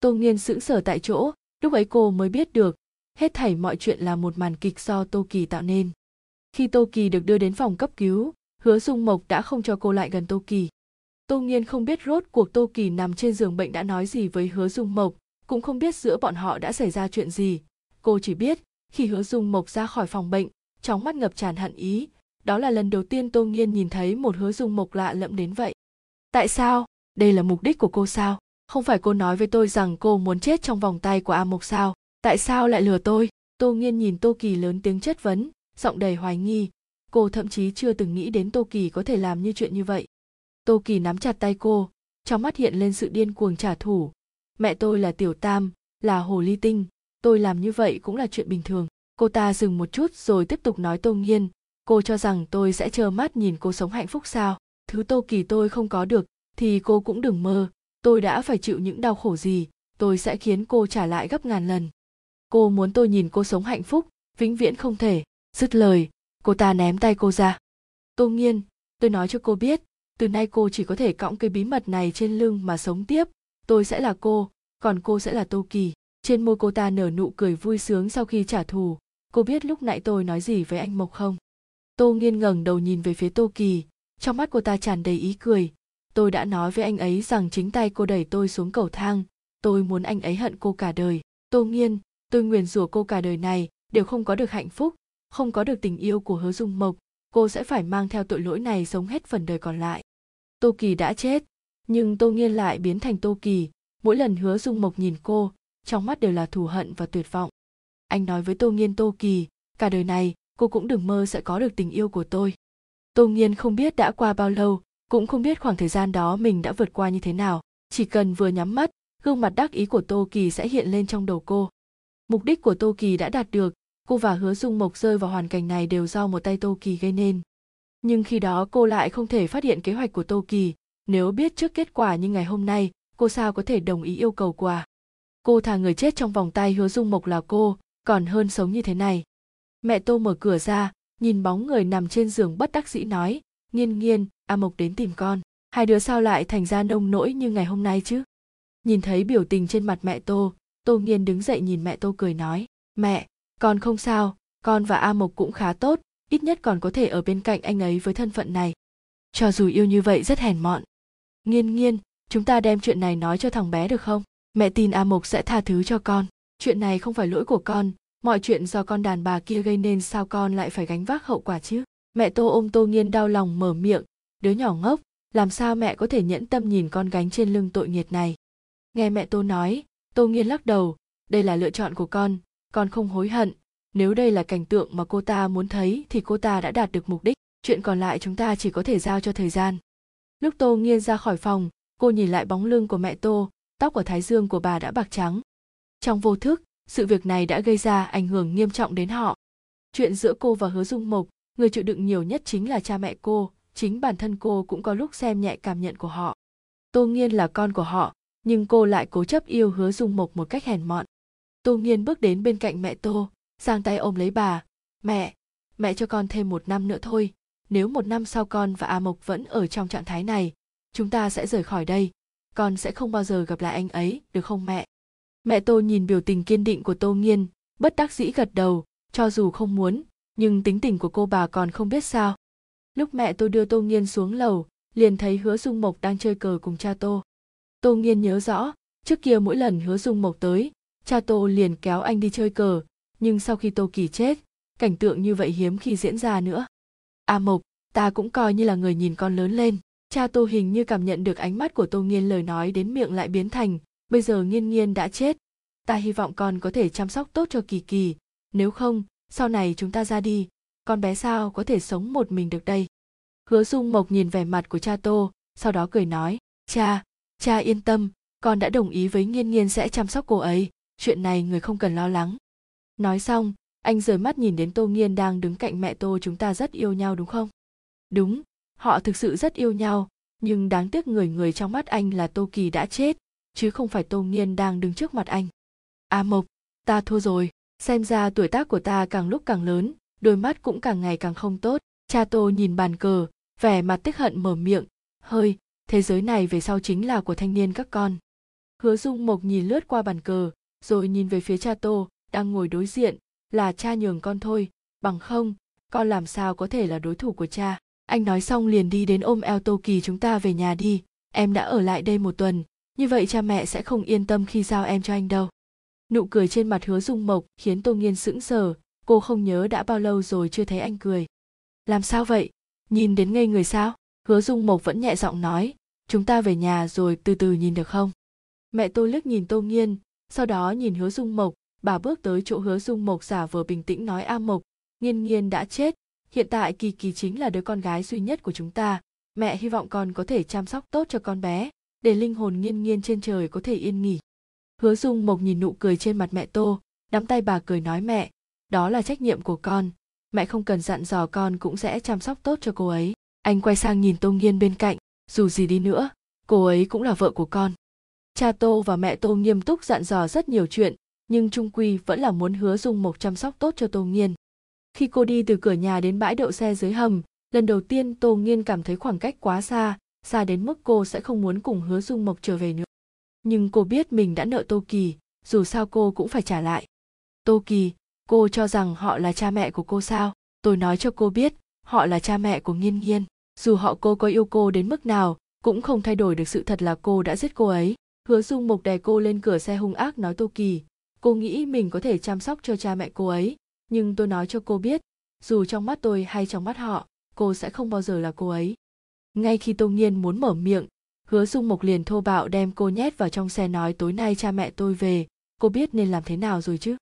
Tô nghiên sững sờ tại chỗ, lúc ấy cô mới biết được, hết thảy mọi chuyện là một màn kịch do tô kỳ tạo nên. Khi tô kỳ được đưa đến phòng cấp cứu, hứa dung mộc đã không cho cô lại gần tô kỳ tô nghiên không biết rốt cuộc tô kỳ nằm trên giường bệnh đã nói gì với hứa dung mộc, cũng không biết giữa bọn họ đã xảy ra chuyện gì. Cô chỉ biết, khi hứa dung mộc ra khỏi phòng bệnh, trong mắt ngập tràn hận ý. Đó là lần đầu tiên tô nghiên nhìn thấy một hứa dung mộc lạ lẫm đến vậy. Tại sao? Đây là mục đích của cô sao? Không phải cô nói với tôi rằng cô muốn chết trong vòng tay của a mộc sao? Tại sao lại lừa tôi? Tô nghiên nhìn tô kỳ lớn tiếng chất vấn, giọng đầy hoài nghi. Cô thậm chí chưa từng nghĩ đến tô kỳ có thể làm như chuyện như vậy tô kỳ nắm chặt tay cô, trong mắt hiện lên sự điên cuồng trả thù. Mẹ tôi là tiểu tam, là hồ ly tinh, tôi làm như vậy cũng là chuyện bình thường. Cô ta dừng một chút rồi tiếp tục nói tô nghiên, cô cho rằng tôi sẽ trơ mắt nhìn cô sống hạnh phúc sao? Thứ tô kỳ tôi không có được, thì cô cũng đừng mơ. Tôi đã phải chịu những đau khổ gì, tôi sẽ khiến cô trả lại gấp ngàn lần. Cô muốn tôi nhìn cô sống hạnh phúc, vĩnh viễn không thể. Dứt lời, cô ta ném tay cô ra. Tô nghiên, tôi nói cho cô biết từ nay cô chỉ có thể cõng cái bí mật này trên lưng mà sống tiếp. Tôi sẽ là cô, còn cô sẽ là tô kỳ trên môi cô ta nở nụ cười vui sướng sau khi trả thù. Cô biết lúc nãy tôi nói gì với anh mộc không? Tô nghiên ngẩng đầu nhìn về phía tô kỳ trong mắt cô ta tràn đầy ý cười. Tôi đã nói với anh ấy rằng chính tay cô đẩy tôi xuống cầu thang. Tôi muốn anh ấy hận cô cả đời. Tô nghiên tôi nguyền rủa cô cả đời này, đều không có được hạnh phúc, không có được tình yêu của hứa dung mộc. Cô sẽ phải mang theo tội lỗi này sống hết phần đời còn lại tô kỳ đã chết, nhưng tô nghiên lại biến thành tô kỳ mỗi lần hứa dung mộc nhìn cô, trong mắt đều là thù hận và tuyệt vọng. Anh nói với tô nghiên tô kỳ cả đời này, cô cũng đừng mơ sẽ có được tình yêu của tôi. Tô nghiên không biết đã qua bao lâu, cũng không biết khoảng thời gian đó mình đã vượt qua như thế nào. Chỉ cần vừa nhắm mắt, gương mặt đắc ý của tô kỳ sẽ hiện lên trong đầu cô. Mục đích của tô kỳ đã đạt được, cô và hứa dung mộc rơi vào hoàn cảnh này đều do một tay tô kỳ gây nên nhưng khi đó cô lại không thể phát hiện kế hoạch của tô kỳ nếu biết trước kết quả như ngày hôm nay, cô sao có thể đồng ý yêu cầu quà? Cô thà người chết trong vòng tay hứa dung mộc là cô, còn hơn sống như thế này. Mẹ tô mở cửa ra, nhìn bóng người nằm trên giường bất đắc dĩ nói, nghiên nghiên, a mộc đến tìm con. Hai đứa sao lại thành ra nông nỗi như ngày hôm nay chứ? Nhìn thấy biểu tình trên mặt mẹ tô tô nghiên đứng dậy nhìn mẹ tô cười nói, mẹ, con không sao. Con và a mộc cũng khá tốt ít nhất còn có thể ở bên cạnh anh ấy với thân phận này. Cho dù yêu như vậy rất hèn mọn. Nghiên nghiên, chúng ta đem chuyện này nói cho thằng bé được không? Mẹ tin a mộc sẽ tha thứ cho con. Chuyện này không phải lỗi của con. Mọi chuyện do con đàn bà kia gây nên sao con lại phải gánh vác hậu quả chứ? Mẹ tô ôm tô nghiên đau lòng mở miệng. Đứa nhỏ ngốc, làm sao mẹ có thể nhẫn tâm nhìn con gánh trên lưng tội nghiệt này? Nghe mẹ tô nói, tô nghiên lắc đầu. Đây là lựa chọn của con. Con không hối hận nếu đây là cảnh tượng mà cô ta muốn thấy thì cô ta đã đạt được mục đích. Chuyện còn lại chúng ta chỉ có thể giao cho thời gian. Lúc tô nghiên ra khỏi phòng, cô nhìn lại bóng lưng của mẹ tô, tóc ở thái dương của bà đã bạc trắng. Trong vô thức, sự việc này đã gây ra ảnh hưởng nghiêm trọng đến họ. Chuyện giữa cô và hứa dung mộc, người chịu đựng nhiều nhất chính là cha mẹ cô, chính bản thân cô cũng có lúc xem nhẹ cảm nhận của họ. Tô nghiên là con của họ, nhưng cô lại cố chấp yêu hứa dung mộc một cách hèn mọn. Tô nghiên bước đến bên cạnh mẹ tô giang tay ôm lấy bà, mẹ mẹ cho con thêm một năm nữa thôi. Nếu một năm sau con và a mộc vẫn ở trong trạng thái này, chúng ta sẽ rời khỏi đây. Con sẽ không bao giờ gặp lại anh ấy, được không mẹ? Mẹ tô nhìn biểu tình kiên định của tô nghiên, bất đắc dĩ gật đầu, cho dù không muốn, nhưng tính tình của cô bà còn không biết sao. Lúc mẹ tôi đưa tô nghiên xuống lầu, liền thấy hứa dung mộc đang chơi cờ cùng cha tô. Tô nghiên nhớ rõ, trước kia mỗi lần hứa dung mộc tới, cha tô liền kéo anh đi chơi cờ nhưng sau khi tô kỳ chết, cảnh tượng như vậy hiếm khi diễn ra nữa. A à mộc, ta cũng coi như là người nhìn con lớn lên. Cha tô hình như cảm nhận được ánh mắt của tô nghiên lời nói đến miệng lại biến thành, bây giờ nghiên nghiên đã chết. Ta hy vọng con có thể chăm sóc tốt cho kỳ kỳ. Nếu không, sau này chúng ta ra đi, con bé sao có thể sống một mình được đây? Hứa dung mộc nhìn vẻ mặt của cha tô, sau đó cười nói, cha cha yên tâm, con đã đồng ý với nghiên nghiên sẽ chăm sóc cô ấy. Chuyện này người không cần lo lắng nói xong, anh rời mắt nhìn đến tô nghiên đang đứng cạnh mẹ tô chúng ta rất yêu nhau đúng không? Đúng, họ thực sự rất yêu nhau, nhưng đáng tiếc người người trong mắt anh là tô kỳ đã chết, chứ không phải tô nghiên đang đứng trước mặt anh. A à mộc, ta thua rồi, xem ra tuổi tác của ta càng lúc càng lớn, đôi mắt cũng càng ngày càng không tốt. Cha tô nhìn bàn cờ, vẻ mặt tức hận mở miệng, hơi, thế giới này về sau chính là của thanh niên các con. Hứa dung mộc nhìn lướt qua bàn cờ, rồi nhìn về phía cha tô đang ngồi đối diện là cha nhường con thôi. Bằng không, con làm sao có thể là đối thủ của cha? Anh nói xong liền đi đến ôm eo tô kỳ chúng ta về nhà đi. Em đã ở lại đây một tuần, như vậy cha mẹ sẽ không yên tâm khi giao em cho anh đâu. Nụ cười trên mặt hứa dung mộc khiến tô nghiên sững sờ. Cô không nhớ đã bao lâu rồi chưa thấy anh cười. Làm sao vậy? Nhìn đến ngây người sao? Hứa dung mộc vẫn nhẹ giọng nói. Chúng ta về nhà rồi từ từ nhìn được không? Mẹ tôi liếc nhìn tô nghiên, sau đó nhìn hứa dung mộc bà bước tới chỗ hứa dung mộc giả vờ bình tĩnh nói, a mộc, nghiên nghiên đã chết. Hiện tại kỳ kỳ chính là đứa con gái duy nhất của chúng ta. Mẹ hy vọng con có thể chăm sóc tốt cho con bé, để linh hồn nghiên nghiên trên trời có thể yên nghỉ. Hứa dung mộc nhìn nụ cười trên mặt mẹ tô, nắm tay bà cười nói, mẹ, đó là trách nhiệm của con. Mẹ không cần dặn dò con cũng sẽ chăm sóc tốt cho cô ấy. Anh quay sang nhìn tô nghiên bên cạnh, dù gì đi nữa, cô ấy cũng là vợ của con. Cha tô và mẹ tô nghiêm túc dặn dò rất nhiều chuyện nhưng trung quy vẫn là muốn hứa dung mộc chăm sóc tốt cho tô nghiên. Khi cô đi từ cửa nhà đến bãi đậu xe dưới hầm, lần đầu tiên tô nghiên cảm thấy khoảng cách quá xa xa đến mức cô sẽ không muốn cùng hứa dung mộc trở về nữa. Nhưng cô biết mình đã nợ tô kỳ, dù sao cô cũng phải trả lại. Tô kỳ, cô cho rằng họ là cha mẹ của cô sao? Tôi nói cho cô biết, họ là cha mẹ của nghiên nghiên. Dù họ cô có yêu cô đến mức nào, cũng không thay đổi được sự thật là cô đã giết cô ấy. Hứa dung mộc đè cô lên cửa xe hung ác nói tô kỳ cô nghĩ mình có thể chăm sóc cho cha mẹ cô ấy, nhưng tôi nói cho cô biết, dù trong mắt tôi hay trong mắt họ, cô sẽ không bao giờ là cô ấy. Ngay khi tô nghiên muốn mở miệng, hứa dung mộc liền thô bạo đem cô nhét vào trong xe nói tối nay cha mẹ tôi về, cô biết nên làm thế nào rồi chứ?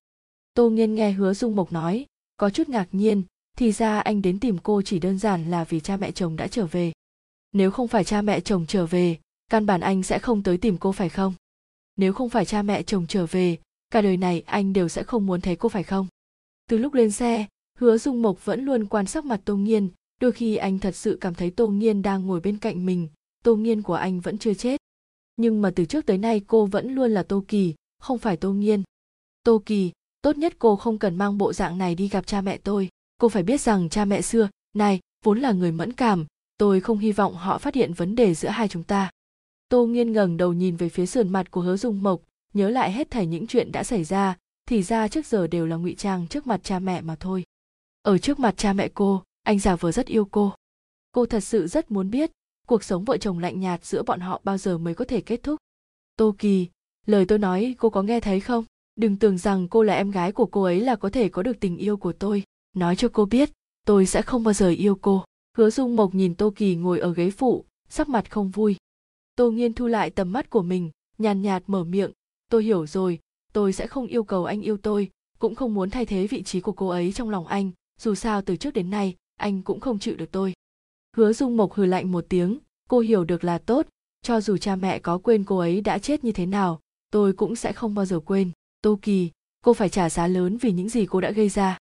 Tô nghiên nghe hứa dung mộc nói, có chút ngạc nhiên, thì ra anh đến tìm cô chỉ đơn giản là vì cha mẹ chồng đã trở về. Nếu không phải cha mẹ chồng trở về, căn bản anh sẽ không tới tìm cô phải không? Nếu không phải cha mẹ chồng trở về cả đời này anh đều sẽ không muốn thấy cô phải không? Từ lúc lên xe, hứa dung mộc vẫn luôn quan sát mặt tô nghiên. Đôi khi anh thật sự cảm thấy tô nghiên đang ngồi bên cạnh mình, tô nghiên của anh vẫn chưa chết. Nhưng mà từ trước tới nay cô vẫn luôn là tô kỳ, không phải tô nghiên. Tô kỳ, tốt nhất cô không cần mang bộ dạng này đi gặp cha mẹ tôi. Cô phải biết rằng cha mẹ xưa, này, vốn là người mẫn cảm. Tôi không hy vọng họ phát hiện vấn đề giữa hai chúng ta. Tô nghiên ngẩng đầu nhìn về phía sườn mặt của hứa dung mộc nhớ lại hết thảy những chuyện đã xảy ra, thì ra trước giờ đều là ngụy trang trước mặt cha mẹ mà thôi. Ở trước mặt cha mẹ cô, anh giả vờ rất yêu cô. Cô thật sự rất muốn biết, cuộc sống vợ chồng lạnh nhạt giữa bọn họ bao giờ mới có thể kết thúc. Tô kỳ, lời tôi nói, cô có nghe thấy không? Đừng tưởng rằng cô là em gái của cô ấy là có thể có được tình yêu của tôi. Nói cho cô biết, tôi sẽ không bao giờ yêu cô. Hứa dung mộc nhìn tô kỳ ngồi ở ghế phụ, sắc mặt không vui. Tô nghiên thu lại tầm mắt của mình, nhàn nhạt mở miệng tôi hiểu rồi, tôi sẽ không yêu cầu anh yêu tôi, cũng không muốn thay thế vị trí của cô ấy trong lòng anh, dù sao từ trước đến nay, anh cũng không chịu được tôi. Hứa dung mộc hừ lạnh một tiếng, cô hiểu được là tốt, cho dù cha mẹ có quên cô ấy đã chết như thế nào, tôi cũng sẽ không bao giờ quên. Tô kỳ, cô phải trả giá lớn vì những gì cô đã gây ra.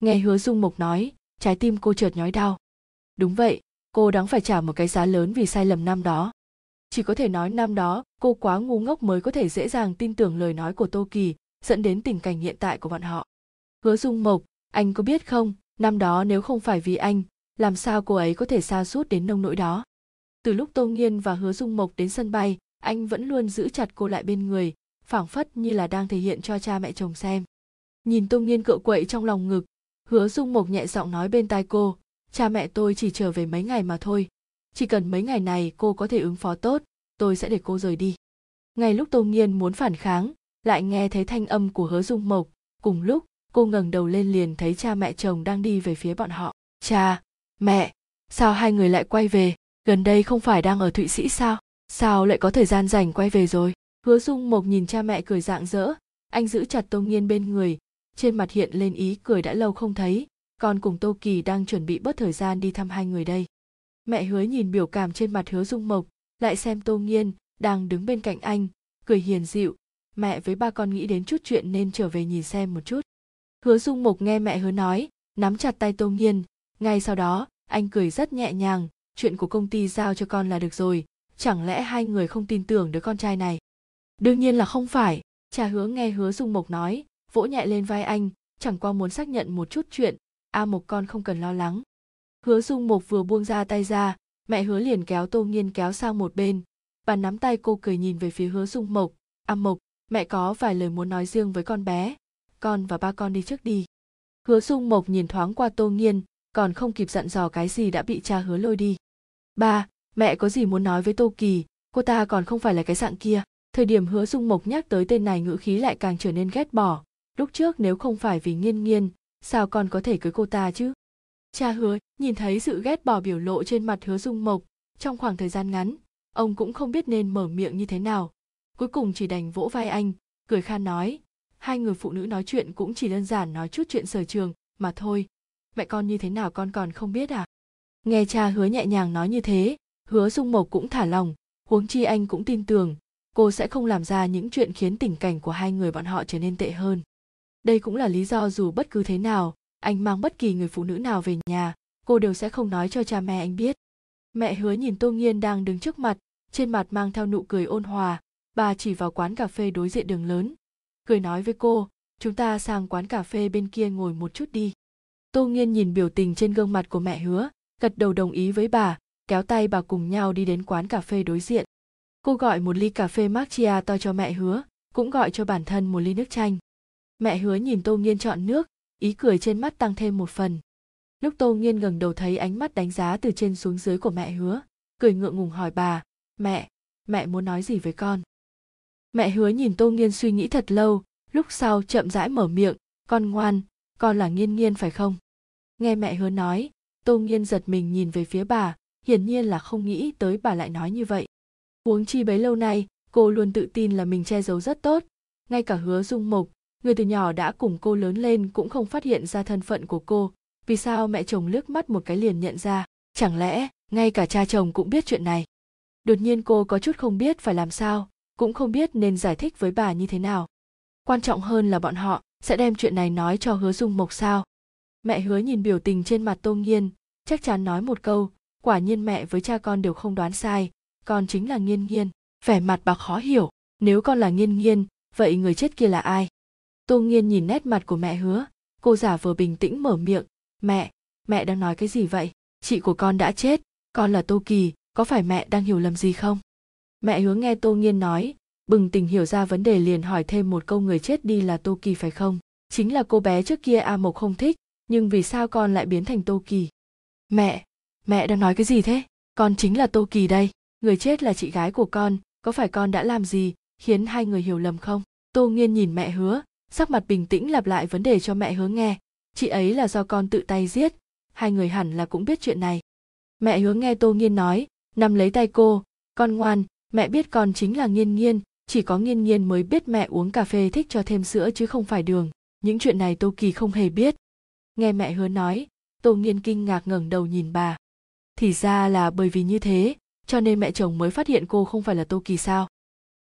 Nghe hứa dung mộc nói, trái tim cô chợt nhói đau. Đúng vậy, cô đáng phải trả một cái giá lớn vì sai lầm năm đó chỉ có thể nói năm đó, cô quá ngu ngốc mới có thể dễ dàng tin tưởng lời nói của tô kỳ dẫn đến tình cảnh hiện tại của bọn họ. Hứa dung mộc, anh có biết không, năm đó nếu không phải vì anh, làm sao cô ấy có thể xa suốt đến nông nỗi đó? Từ lúc tô nghiên và hứa dung mộc đến sân bay, anh vẫn luôn giữ chặt cô lại bên người, phảng phất như là đang thể hiện cho cha mẹ chồng xem. Nhìn tô nghiên cựa quậy trong lòng ngực, hứa dung mộc nhẹ giọng nói bên tai cô, cha mẹ tôi chỉ trở về mấy ngày mà thôi chỉ cần mấy ngày này cô có thể ứng phó tốt, tôi sẽ để cô rời đi. Ngay lúc tô nghiên muốn phản kháng, lại nghe thấy thanh âm của hứa dung mộc. Cùng lúc, cô ngẩng đầu lên liền thấy cha mẹ chồng đang đi về phía bọn họ. Cha, mẹ, sao hai người lại quay về? Gần đây không phải đang ở thụy sĩ sao? Sao lại có thời gian rảnh quay về rồi? Hứa dung mộc nhìn cha mẹ cười rạng rỡ. Anh giữ chặt tô nghiên bên người, trên mặt hiện lên ý cười đã lâu không thấy. Con cùng tô kỳ đang chuẩn bị bớt thời gian đi thăm hai người đây mẹ hứa nhìn biểu cảm trên mặt hứa dung mộc, lại xem tô nghiên đang đứng bên cạnh anh, cười hiền dịu. Mẹ với ba con nghĩ đến chút chuyện nên trở về nhìn xem một chút. Hứa dung mộc nghe mẹ hứa nói, nắm chặt tay tô nghiên. Ngay sau đó, anh cười rất nhẹ nhàng. Chuyện của công ty giao cho con là được rồi, chẳng lẽ hai người không tin tưởng đứa con trai này? Đương nhiên là không phải. Cha hứa nghe hứa dung mộc nói, vỗ nhẹ lên vai anh, chẳng qua muốn xác nhận một chút chuyện, a mộc con không cần lo lắng hứa dung mộc vừa buông ra tay ra, mẹ hứa liền kéo tô nghiên kéo sang một bên. Và nắm tay cô cười nhìn về phía hứa dung mộc. A mộc, mẹ có vài lời muốn nói riêng với con bé. Con và ba con đi trước đi. Hứa dung mộc nhìn thoáng qua tô nghiên, còn không kịp dặn dò cái gì đã bị cha hứa lôi đi. Ba, mẹ có gì muốn nói với tô kỳ? Cô ta còn không phải là cái dạng kia. Thời điểm hứa dung mộc nhắc tới tên này ngữ khí lại càng trở nên ghét bỏ. Lúc trước nếu không phải vì nghiên nghiên, sao con có thể cưới cô ta chứ? Cha hứa, nhìn thấy sự ghét bỏ biểu lộ trên mặt hứa dung mộc, trong khoảng thời gian ngắn, ông cũng không biết nên mở miệng như thế nào. Cuối cùng chỉ đành vỗ vai anh, cười khan nói, hai người phụ nữ nói chuyện cũng chỉ đơn giản nói chút chuyện sở trường, mà thôi. Mẹ con như thế nào con còn không biết à? Nghe cha hứa nhẹ nhàng nói như thế, hứa dung mộc cũng thả lòng, huống chi anh cũng tin tưởng, cô sẽ không làm ra những chuyện khiến tình cảnh của hai người bọn họ trở nên tệ hơn. Đây cũng là lý do dù bất cứ thế nào anh mang bất kỳ người phụ nữ nào về nhà, cô đều sẽ không nói cho cha mẹ anh biết. Mẹ hứa nhìn tô nghiên đang đứng trước mặt, trên mặt mang theo nụ cười ôn hòa. Bà chỉ vào quán cà phê đối diện đường lớn. Cười nói với cô, chúng ta sang quán cà phê bên kia ngồi một chút đi. Tô nghiên nhìn biểu tình trên gương mặt của mẹ hứa, gật đầu đồng ý với bà, kéo tay bà cùng nhau đi đến quán cà phê đối diện. Cô gọi một ly cà phê macchiato cho mẹ hứa, cũng gọi cho bản thân một ly nước chanh. Mẹ hứa nhìn tô nghiên chọn nước ý cười trên mắt tăng thêm một phần. Lúc tô nghiên ngẩng đầu thấy ánh mắt đánh giá từ trên xuống dưới của mẹ hứa, cười ngượng ngùng hỏi bà, mẹ mẹ muốn nói gì với con? Mẹ hứa nhìn tô nghiên suy nghĩ thật lâu, lúc sau chậm rãi mở miệng, con ngoan, con là nghiên nghiên phải không? Nghe mẹ hứa nói, tô nghiên giật mình nhìn về phía bà, hiển nhiên là không nghĩ tới bà lại nói như vậy. Huống chi bấy lâu nay, cô luôn tự tin là mình che giấu rất tốt, ngay cả hứa dung mộc người từ nhỏ đã cùng cô lớn lên cũng không phát hiện ra thân phận của cô. Vì sao mẹ chồng liếc mắt một cái liền nhận ra? Chẳng lẽ ngay cả cha chồng cũng biết chuyện này? Đột nhiên cô có chút không biết phải làm sao, cũng không biết nên giải thích với bà như thế nào. Quan trọng hơn là bọn họ sẽ đem chuyện này nói cho hứa dung mộc sao? Mẹ hứa nhìn biểu tình trên mặt tô nghiên, chắc chắn nói một câu, quả nhiên mẹ với cha con đều không đoán sai, con chính là nghiên nghiên. Vẻ mặt bà khó hiểu, nếu con là nghiên nghiên, vậy người chết kia là ai? Tô nghiên nhìn nét mặt của mẹ hứa. Cô giả vờ bình tĩnh mở miệng. Mẹ mẹ đang nói cái gì vậy? Chị của con đã chết. Con là tô kỳ, có phải mẹ đang hiểu lầm gì không? Mẹ hứa nghe tô nghiên nói, bừng tỉnh hiểu ra vấn đề liền hỏi thêm một câu người chết đi là tô kỳ phải không? Chính là cô bé trước kia a mộc không thích, nhưng vì sao con lại biến thành tô kỳ? Mẹ mẹ đang nói cái gì thế? Con chính là tô kỳ đây. Người chết là chị gái của con, có phải con đã làm gì khiến hai người hiểu lầm không? Tô nghiên nhìn mẹ hứa sắc mặt bình tĩnh lặp lại vấn đề cho mẹ hứa nghe. Chị ấy là do con tự tay giết. Hai người hẳn là cũng biết chuyện này. Mẹ hứa nghe tô nghiên nói nằm lấy tay cô. Con ngoan, mẹ biết con chính là nghiên nghiên. Chỉ có nghiên nghiên mới biết mẹ uống cà phê thích cho thêm sữa chứ không phải đường. Những chuyện này tô kỳ không hề biết. Nghe mẹ hứa nói, tô nghiên kinh ngạc ngẩng đầu nhìn bà. Thì ra là bởi vì như thế, cho nên mẹ chồng mới phát hiện cô không phải là tô kỳ sao?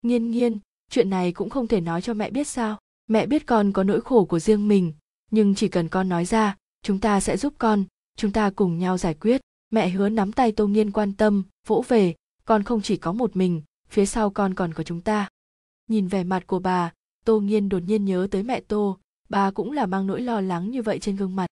Nghiên nghiên, chuyện này cũng không thể nói cho mẹ biết sao? Mẹ biết con có nỗi khổ của riêng mình, nhưng chỉ cần con nói ra, chúng ta sẽ giúp con, chúng ta cùng nhau giải quyết. Mẹ hứa nắm tay tô nghiên quan tâm, vỗ về, con không chỉ có một mình, phía sau con còn có chúng ta. Nhìn vẻ mặt của bà, tô nghiên đột nhiên nhớ tới mẹ tô, bà cũng là mang nỗi lo lắng như vậy trên gương mặt.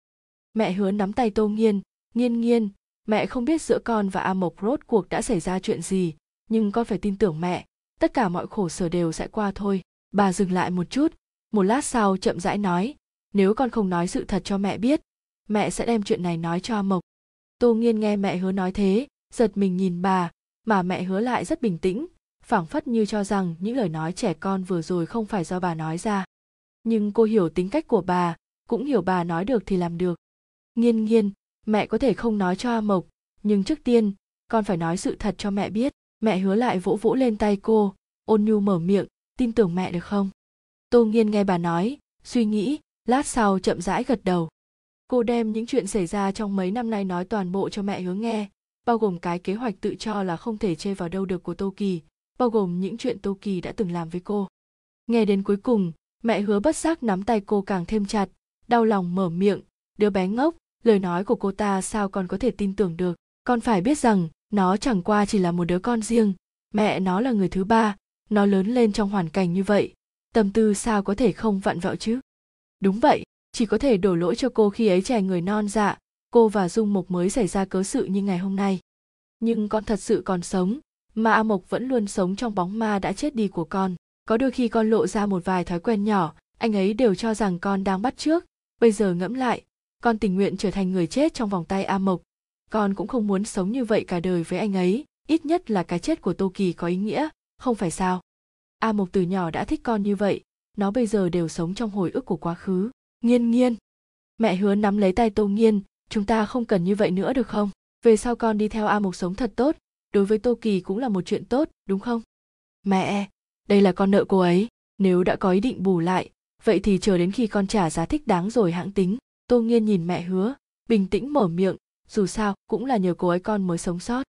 Mẹ hứa nắm tay tô nghiên nghiên nghiên, mẹ không biết giữa con và a mộc rốt cuộc đã xảy ra chuyện gì, nhưng con phải tin tưởng mẹ, tất cả mọi khổ sở đều sẽ qua thôi. Bà dừng lại một chút một lát sau, chậm rãi nói, nếu con không nói sự thật cho mẹ biết, mẹ sẽ đem chuyện này nói cho a mộc. Tô nghiên nghe mẹ hứa nói thế, giật mình nhìn bà, mà mẹ hứa lại rất bình tĩnh, phảng phất như cho rằng những lời nói trẻ con vừa rồi không phải do bà nói ra. Nhưng cô hiểu tính cách của bà, cũng hiểu bà nói được thì làm được. Nghiên nghiên, mẹ có thể không nói cho a mộc, nhưng trước tiên, con phải nói sự thật cho mẹ biết. Mẹ hứa lại vỗ vỗ lên tay cô, ôn nhu mở miệng, tin tưởng mẹ được không? Tô nghiên nghe bà nói, suy nghĩ, lát sau chậm rãi gật đầu. Cô đem những chuyện xảy ra trong mấy năm nay nói toàn bộ cho mẹ hứa nghe, bao gồm cái kế hoạch tự cho là không thể chê vào đâu được của tô kỳ, bao gồm những chuyện tô kỳ đã từng làm với cô. Nghe đến cuối cùng, mẹ hứa bất giác nắm tay cô càng thêm chặt, đau lòng mở miệng, đứa bé ngốc, lời nói của cô ta sao còn có thể tin tưởng được? Con phải biết rằng, nó chẳng qua chỉ là một đứa con riêng. Mẹ nó là người thứ ba, nó lớn lên trong hoàn cảnh như vậy tâm tư sao có thể không vặn vẹo chứ? Đúng vậy, chỉ có thể đổ lỗi cho cô khi ấy trẻ người non dạ cô và dung mộc mới xảy ra cớ sự như ngày hôm nay. Nhưng con thật sự còn sống, mà a mộc vẫn luôn sống trong bóng ma đã chết đi của con. Có đôi khi con lộ ra một vài thói quen nhỏ, anh ấy đều cho rằng con đang bắt trước. Bây giờ ngẫm lại, con tình nguyện trở thành người chết trong vòng tay a mộc. Con cũng không muốn sống như vậy cả đời với anh ấy, ít nhất là cái chết của tô kỳ có ý nghĩa, không phải sao? A mộc từ nhỏ đã thích con như vậy, nó bây giờ đều sống trong hồi ức của quá khứ. Nghiên nghiên. Mẹ hứa nắm lấy tay tô nghiên, chúng ta không cần như vậy nữa được không? Về sau con đi theo a mộc sống thật tốt, đối với tô kỳ cũng là một chuyện tốt, đúng không? Mẹ, đây là con nợ cô ấy, nếu đã có ý định bù lại, vậy thì chờ đến khi con trả giá thích đáng rồi hãng tính. Tô nghiên nhìn mẹ hứa, bình tĩnh mở miệng, dù sao cũng là nhờ cô ấy con mới sống sót.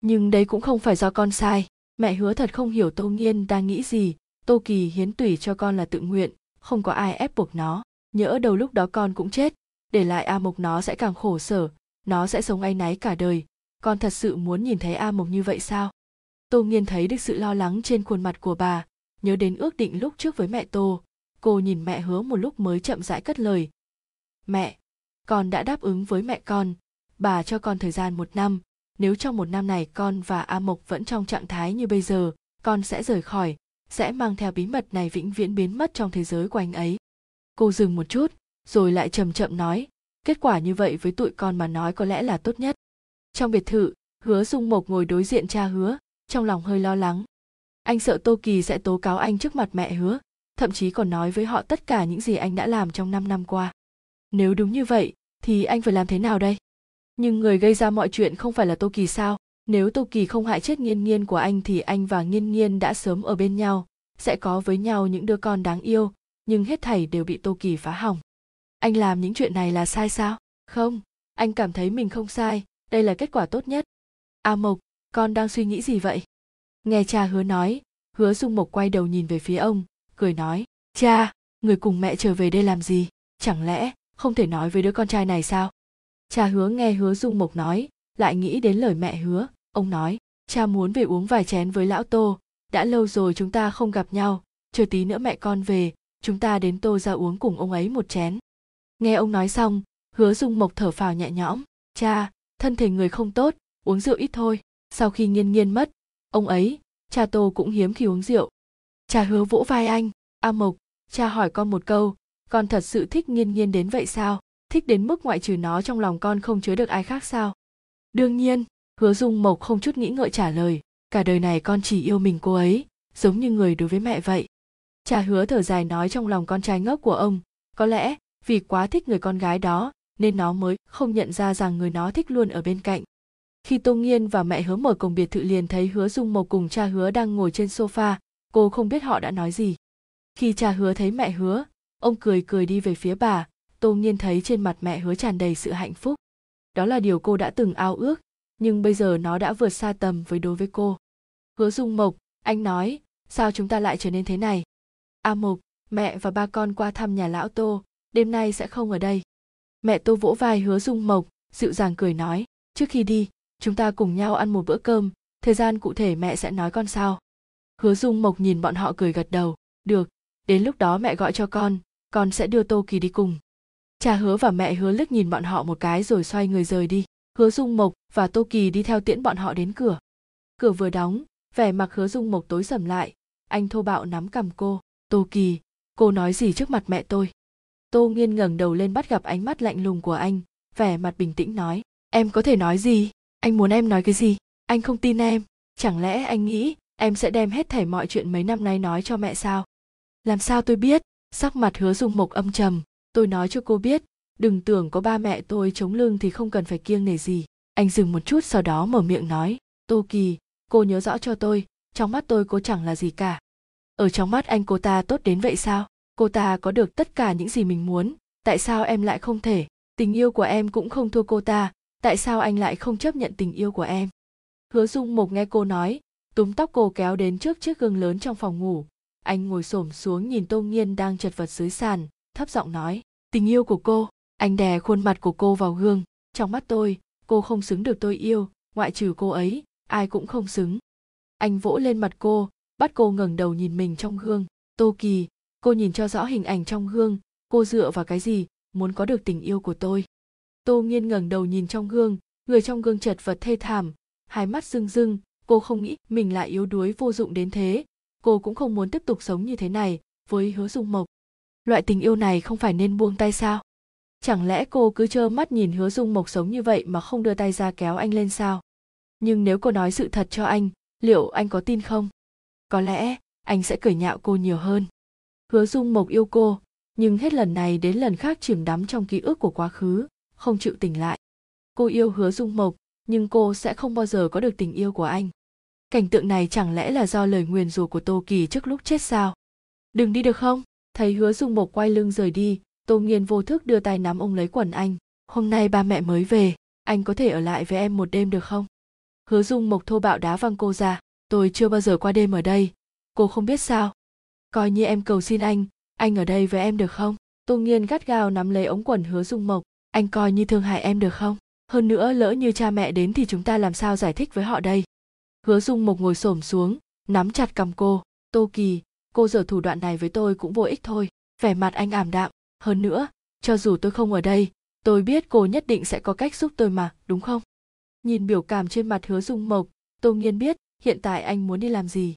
Nhưng đấy cũng không phải do con sai mẹ hứa thật không hiểu tô nghiên đang nghĩ gì. Tô kỳ hiến tủy cho con là tự nguyện, không có ai ép buộc nó. Nhỡ đầu lúc đó con cũng chết, để lại a mộc nó sẽ càng khổ sở, nó sẽ sống áy náy cả đời. Con thật sự muốn nhìn thấy a mộc như vậy sao? Tô nghiên thấy được sự lo lắng trên khuôn mặt của bà, nhớ đến ước định lúc trước với mẹ tô. Cô nhìn mẹ hứa một lúc mới chậm rãi cất lời. Mẹ, con đã đáp ứng với mẹ con. Bà cho con thời gian một năm nếu trong một năm này con và a mộc vẫn trong trạng thái như bây giờ, con sẽ rời khỏi, sẽ mang theo bí mật này vĩnh viễn biến mất trong thế giới của anh ấy. Cô dừng một chút, rồi lại chậm chậm nói, kết quả như vậy với tụi con mà nói có lẽ là tốt nhất. Trong biệt thự, hứa dung mộc ngồi đối diện cha hứa, trong lòng hơi lo lắng. Anh sợ tô kỳ sẽ tố cáo anh trước mặt mẹ hứa, thậm chí còn nói với họ tất cả những gì anh đã làm trong năm năm qua. Nếu đúng như vậy, thì anh phải làm thế nào đây? Nhưng người gây ra mọi chuyện không phải là tô kỳ sao? Nếu tô kỳ không hại chết nghiên nghiên của anh thì anh và nghiên nghiên đã sớm ở bên nhau, sẽ có với nhau những đứa con đáng yêu, nhưng hết thảy đều bị tô kỳ phá hỏng. Anh làm những chuyện này là sai sao? Không, anh cảm thấy mình không sai, đây là kết quả tốt nhất. A mộc, con đang suy nghĩ gì vậy? Nghe cha hứa nói, hứa dung mộc quay đầu nhìn về phía ông, cười nói, cha, người cùng mẹ trở về đây làm gì? Chẳng lẽ không thể nói với đứa con trai này sao? Cha hứa nghe hứa dung mộc nói, lại nghĩ đến lời mẹ hứa. Ông nói, cha muốn về uống vài chén với lão tô. Đã lâu rồi chúng ta không gặp nhau. Chờ tí nữa mẹ con về, chúng ta đến tô ra uống cùng ông ấy một chén. Nghe ông nói xong, hứa dung mộc thở phào nhẹ nhõm. Cha, thân thể người không tốt, uống rượu ít thôi. Sau khi nghiên nghiên mất, ông ấy, cha tô cũng hiếm khi uống rượu. Cha hứa vỗ vai anh. A mộc, cha hỏi con một câu, con thật sự thích nghiên nghiên đến vậy sao? Thích đến mức ngoại trừ nó trong lòng con không chứa được ai khác sao? Đương nhiên, hứa dung mộc không chút nghĩ ngợi trả lời, cả đời này con chỉ yêu mình cô ấy, giống như người đối với mẹ vậy. Cha hứa thở dài nói trong lòng con trai ngốc của ông, có lẽ vì quá thích người con gái đó, nên nó mới không nhận ra rằng người nó thích luôn ở bên cạnh. Khi tô nghiên và mẹ hứa mở cổng biệt thự liền thấy hứa dung mộc cùng cha hứa đang ngồi trên sofa, cô không biết họ đã nói gì. Khi cha hứa thấy mẹ hứa, ông cười cười đi về phía bà tô nghiên thấy trên mặt mẹ hứa tràn đầy sự hạnh phúc. Đó là điều cô đã từng ao ước, nhưng bây giờ nó đã vượt xa tầm với đối với cô. Hứa dung mộc, anh nói, sao chúng ta lại trở nên thế này? A mộc, mẹ và ba con qua thăm nhà lão tô, đêm nay sẽ không ở đây. Mẹ tô vỗ vai hứa dung mộc, dịu dàng cười nói, trước khi đi, chúng ta cùng nhau ăn một bữa cơm, thời gian cụ thể mẹ sẽ nói con sao hứa dung mộc nhìn bọn họ cười gật đầu, được, đến lúc đó mẹ gọi cho con con sẽ đưa tô kỳ đi cùng cha hứa và mẹ hứa liếc nhìn bọn họ một cái rồi xoay người rời đi. Hứa dung mộc và tô kỳ đi theo tiễn bọn họ đến cửa. Cửa vừa đóng, vẻ mặt hứa dung mộc tối sầm lại. Anh thô bạo nắm cầm cô. Tô kỳ, cô nói gì trước mặt mẹ tôi? Tô nghiên ngẩng đầu lên bắt gặp ánh mắt lạnh lùng của anh, vẻ mặt bình tĩnh nói. Em có thể nói gì? Anh muốn em nói cái gì? Anh không tin em. Chẳng lẽ anh nghĩ em sẽ đem hết thảy mọi chuyện mấy năm nay nói cho mẹ sao? Làm sao tôi biết? Sắc mặt hứa dung mộc âm trầm tôi nói cho cô biết, đừng tưởng có ba mẹ tôi chống lưng thì không cần phải kiêng nể gì. Anh dừng một chút sau đó mở miệng nói, tô kỳ, cô nhớ rõ cho tôi, trong mắt tôi cô chẳng là gì cả. Ở trong mắt anh cô ta tốt đến vậy sao? Cô ta có được tất cả những gì mình muốn, tại sao em lại không thể? Tình yêu của em cũng không thua cô ta, tại sao anh lại không chấp nhận tình yêu của em? Hứa dung mộc nghe cô nói, túm tóc cô kéo đến trước chiếc gương lớn trong phòng ngủ. Anh ngồi xổm xuống nhìn tô nghiên đang chật vật dưới sàn thấp giọng nói, tình yêu của cô, anh đè khuôn mặt của cô vào gương, trong mắt tôi, cô không xứng được tôi yêu, ngoại trừ cô ấy, ai cũng không xứng. Anh vỗ lên mặt cô, bắt cô ngẩng đầu nhìn mình trong gương. Tô kỳ, cô nhìn cho rõ hình ảnh trong gương, cô dựa vào cái gì, muốn có được tình yêu của tôi? Tô nghiên ngẩng đầu nhìn trong gương, người trong gương chật vật thê thảm, hai mắt rưng rưng, cô không nghĩ mình lại yếu đuối vô dụng đến thế. Cô cũng không muốn tiếp tục sống như thế này, với hứa dung mộc loại tình yêu này không phải nên buông tay sao? Chẳng lẽ cô cứ trơ mắt nhìn hứa dung mộc sống như vậy mà không đưa tay ra kéo anh lên sao? Nhưng nếu cô nói sự thật cho anh, liệu anh có tin không? Có lẽ anh sẽ cười nhạo cô nhiều hơn. Hứa dung mộc yêu cô, nhưng hết lần này đến lần khác chìm đắm trong ký ức của quá khứ, không chịu tỉnh lại. Cô yêu hứa dung mộc, nhưng cô sẽ không bao giờ có được tình yêu của anh. Cảnh tượng này chẳng lẽ là do lời nguyền rủa của tô kỳ trước lúc chết sao? Đừng đi được không? Thấy hứa dung mộc quay lưng rời đi, tô nghiên vô thức đưa tay nắm ông lấy quần anh. Hôm nay ba mẹ mới về, anh có thể ở lại với em một đêm được không? Hứa dung mộc thô bạo đá văng cô ra. Tôi chưa bao giờ qua đêm ở đây. Cô không biết sao. Coi như em cầu xin anh anh ở đây với em được không? Tô nghiên gắt gao nắm lấy ống quần hứa dung mộc. Anh coi như thương hại em được không? Hơn nữa lỡ như cha mẹ đến thì chúng ta làm sao giải thích với họ đây? Hứa dung mộc ngồi xổm xuống, nắm chặt cầm cô. Tô kỳ cô giở thủ đoạn này với tôi cũng vô ích thôi. Vẻ mặt anh ảm đạm. Hơn nữa, cho dù tôi không ở đây, tôi biết cô nhất định sẽ có cách giúp tôi mà, đúng không? Nhìn biểu cảm trên mặt hứa dung mộc, tô nghiên biết hiện tại anh muốn đi làm gì.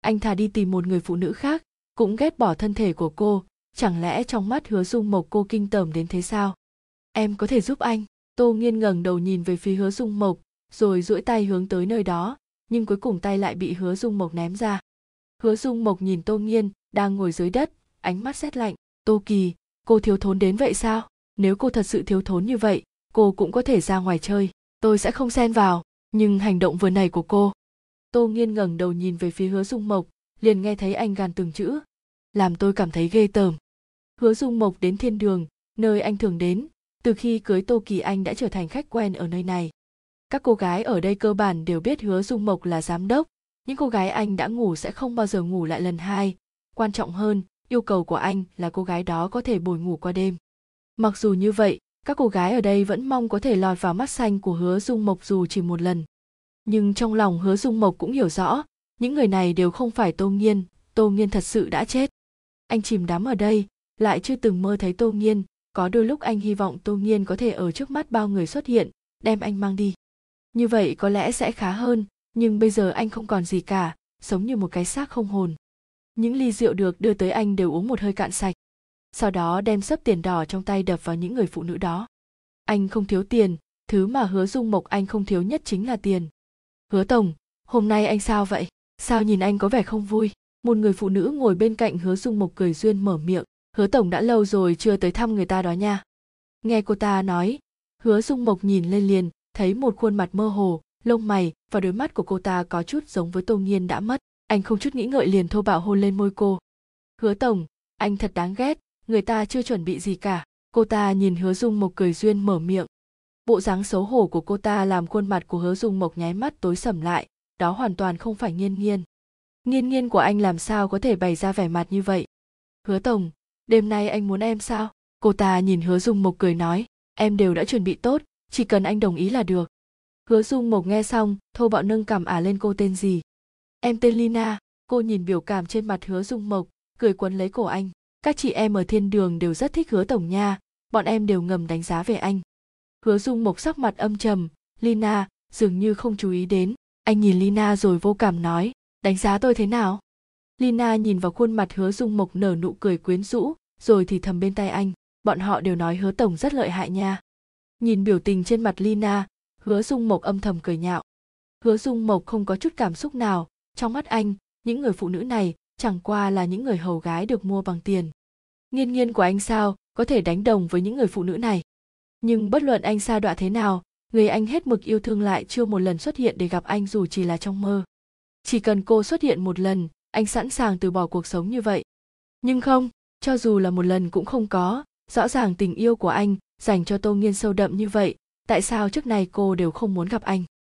Anh thà đi tìm một người phụ nữ khác, cũng ghét bỏ thân thể của cô, chẳng lẽ trong mắt hứa dung mộc cô kinh tởm đến thế sao? Em có thể giúp anh. Tô nghiên ngẩng đầu nhìn về phía hứa dung mộc, rồi duỗi tay hướng tới nơi đó, nhưng cuối cùng tay lại bị hứa dung mộc ném ra hứa dung mộc nhìn tô nghiên đang ngồi dưới đất, ánh mắt rét lạnh. Tô kỳ, cô thiếu thốn đến vậy sao? Nếu cô thật sự thiếu thốn như vậy, cô cũng có thể ra ngoài chơi. Tôi sẽ không xen vào, nhưng hành động vừa này của cô. Tô nghiên ngẩng đầu nhìn về phía hứa dung mộc, liền nghe thấy anh gàn từng chữ. Làm tôi cảm thấy ghê tởm. Hứa dung mộc đến thiên đường, nơi anh thường đến, từ khi cưới tô kỳ anh đã trở thành khách quen ở nơi này. Các cô gái ở đây cơ bản đều biết hứa dung mộc là giám đốc những cô gái anh đã ngủ sẽ không bao giờ ngủ lại lần hai. Quan trọng hơn, yêu cầu của anh là cô gái đó có thể bồi ngủ qua đêm. Mặc dù như vậy, các cô gái ở đây vẫn mong có thể lọt vào mắt xanh của hứa dung mộc dù chỉ một lần. Nhưng trong lòng hứa dung mộc cũng hiểu rõ, những người này đều không phải tô nghiên tô nghiên thật sự đã chết. Anh chìm đắm ở đây, lại chưa từng mơ thấy tô nghiên, có đôi lúc anh hy vọng tô nghiên có thể ở trước mắt bao người xuất hiện, đem anh mang đi. Như vậy có lẽ sẽ khá hơn nhưng bây giờ anh không còn gì cả sống như một cái xác không hồn. Những ly rượu được đưa tới anh đều uống một hơi cạn sạch. Sau đó đem sấp tiền đỏ trong tay đập vào những người phụ nữ đó. Anh không thiếu tiền, thứ mà hứa dung mộc anh không thiếu nhất chính là tiền. Hứa tổng, hôm nay anh sao vậy? Sao nhìn anh có vẻ không vui? Một người phụ nữ ngồi bên cạnh hứa dung mộc cười duyên mở miệng. Hứa tổng đã lâu rồi chưa tới thăm người ta đó nha. Nghe cô ta nói, hứa dung mộc nhìn lên liền, thấy một khuôn mặt mơ hồ, lông mày và đôi mắt của cô ta có chút giống với tô nghiên đã mất. Anh không chút nghĩ ngợi liền thô bạo hôn lên môi cô. Hứa tổng, anh thật đáng ghét, người ta chưa chuẩn bị gì cả. Cô ta nhìn hứa dung mộc cười duyên mở miệng. Bộ dáng xấu hổ của cô ta làm khuôn mặt của hứa dung mộc nháy mắt tối sầm lại, đó hoàn toàn không phải nghiên nghiên. Nghiên nghiên của anh làm sao có thể bày ra vẻ mặt như vậy? Hứa tổng, đêm nay anh muốn em sao? Cô ta nhìn hứa dung mộc cười nói. Em đều đã chuẩn bị tốt, chỉ cần anh đồng ý là được hứa dung mộc nghe xong, thô bạo nâng cảm ả lên cô tên gì? Em tên lina. Cô nhìn biểu cảm trên mặt hứa dung mộc, cười quấn lấy cổ anh. Các chị em ở thiên đường đều rất thích hứa tổng nha. Bọn em đều ngầm đánh giá về anh. Hứa dung mộc sắc mặt âm trầm. Lina, dường như không chú ý đến. Anh nhìn lina rồi vô cảm nói, đánh giá tôi thế nào? Lina nhìn vào khuôn mặt hứa dung mộc nở nụ cười quyến rũ, rồi thì thầm bên tai anh. Bọn họ đều nói hứa tổng rất lợi hại nha. Nhìn biểu tình trên mặt lina hứa dung mộc âm thầm cười nhạo. Hứa dung mộc không có chút cảm xúc nào. Trong mắt anh, những người phụ nữ này chẳng qua là những người hầu gái được mua bằng tiền. Nghiên nghiên của anh sao có thể đánh đồng với những người phụ nữ này? Nhưng bất luận anh xa đọa thế nào, người anh hết mực yêu thương lại chưa một lần xuất hiện để gặp anh dù chỉ là trong mơ. Chỉ cần cô xuất hiện một lần, anh sẵn sàng từ bỏ cuộc sống như vậy. Nhưng không, cho dù là một lần cũng không có. Rõ ràng tình yêu của anh dành cho tô nghiên sâu đậm như vậy tại sao trước này cô đều không muốn gặp anh?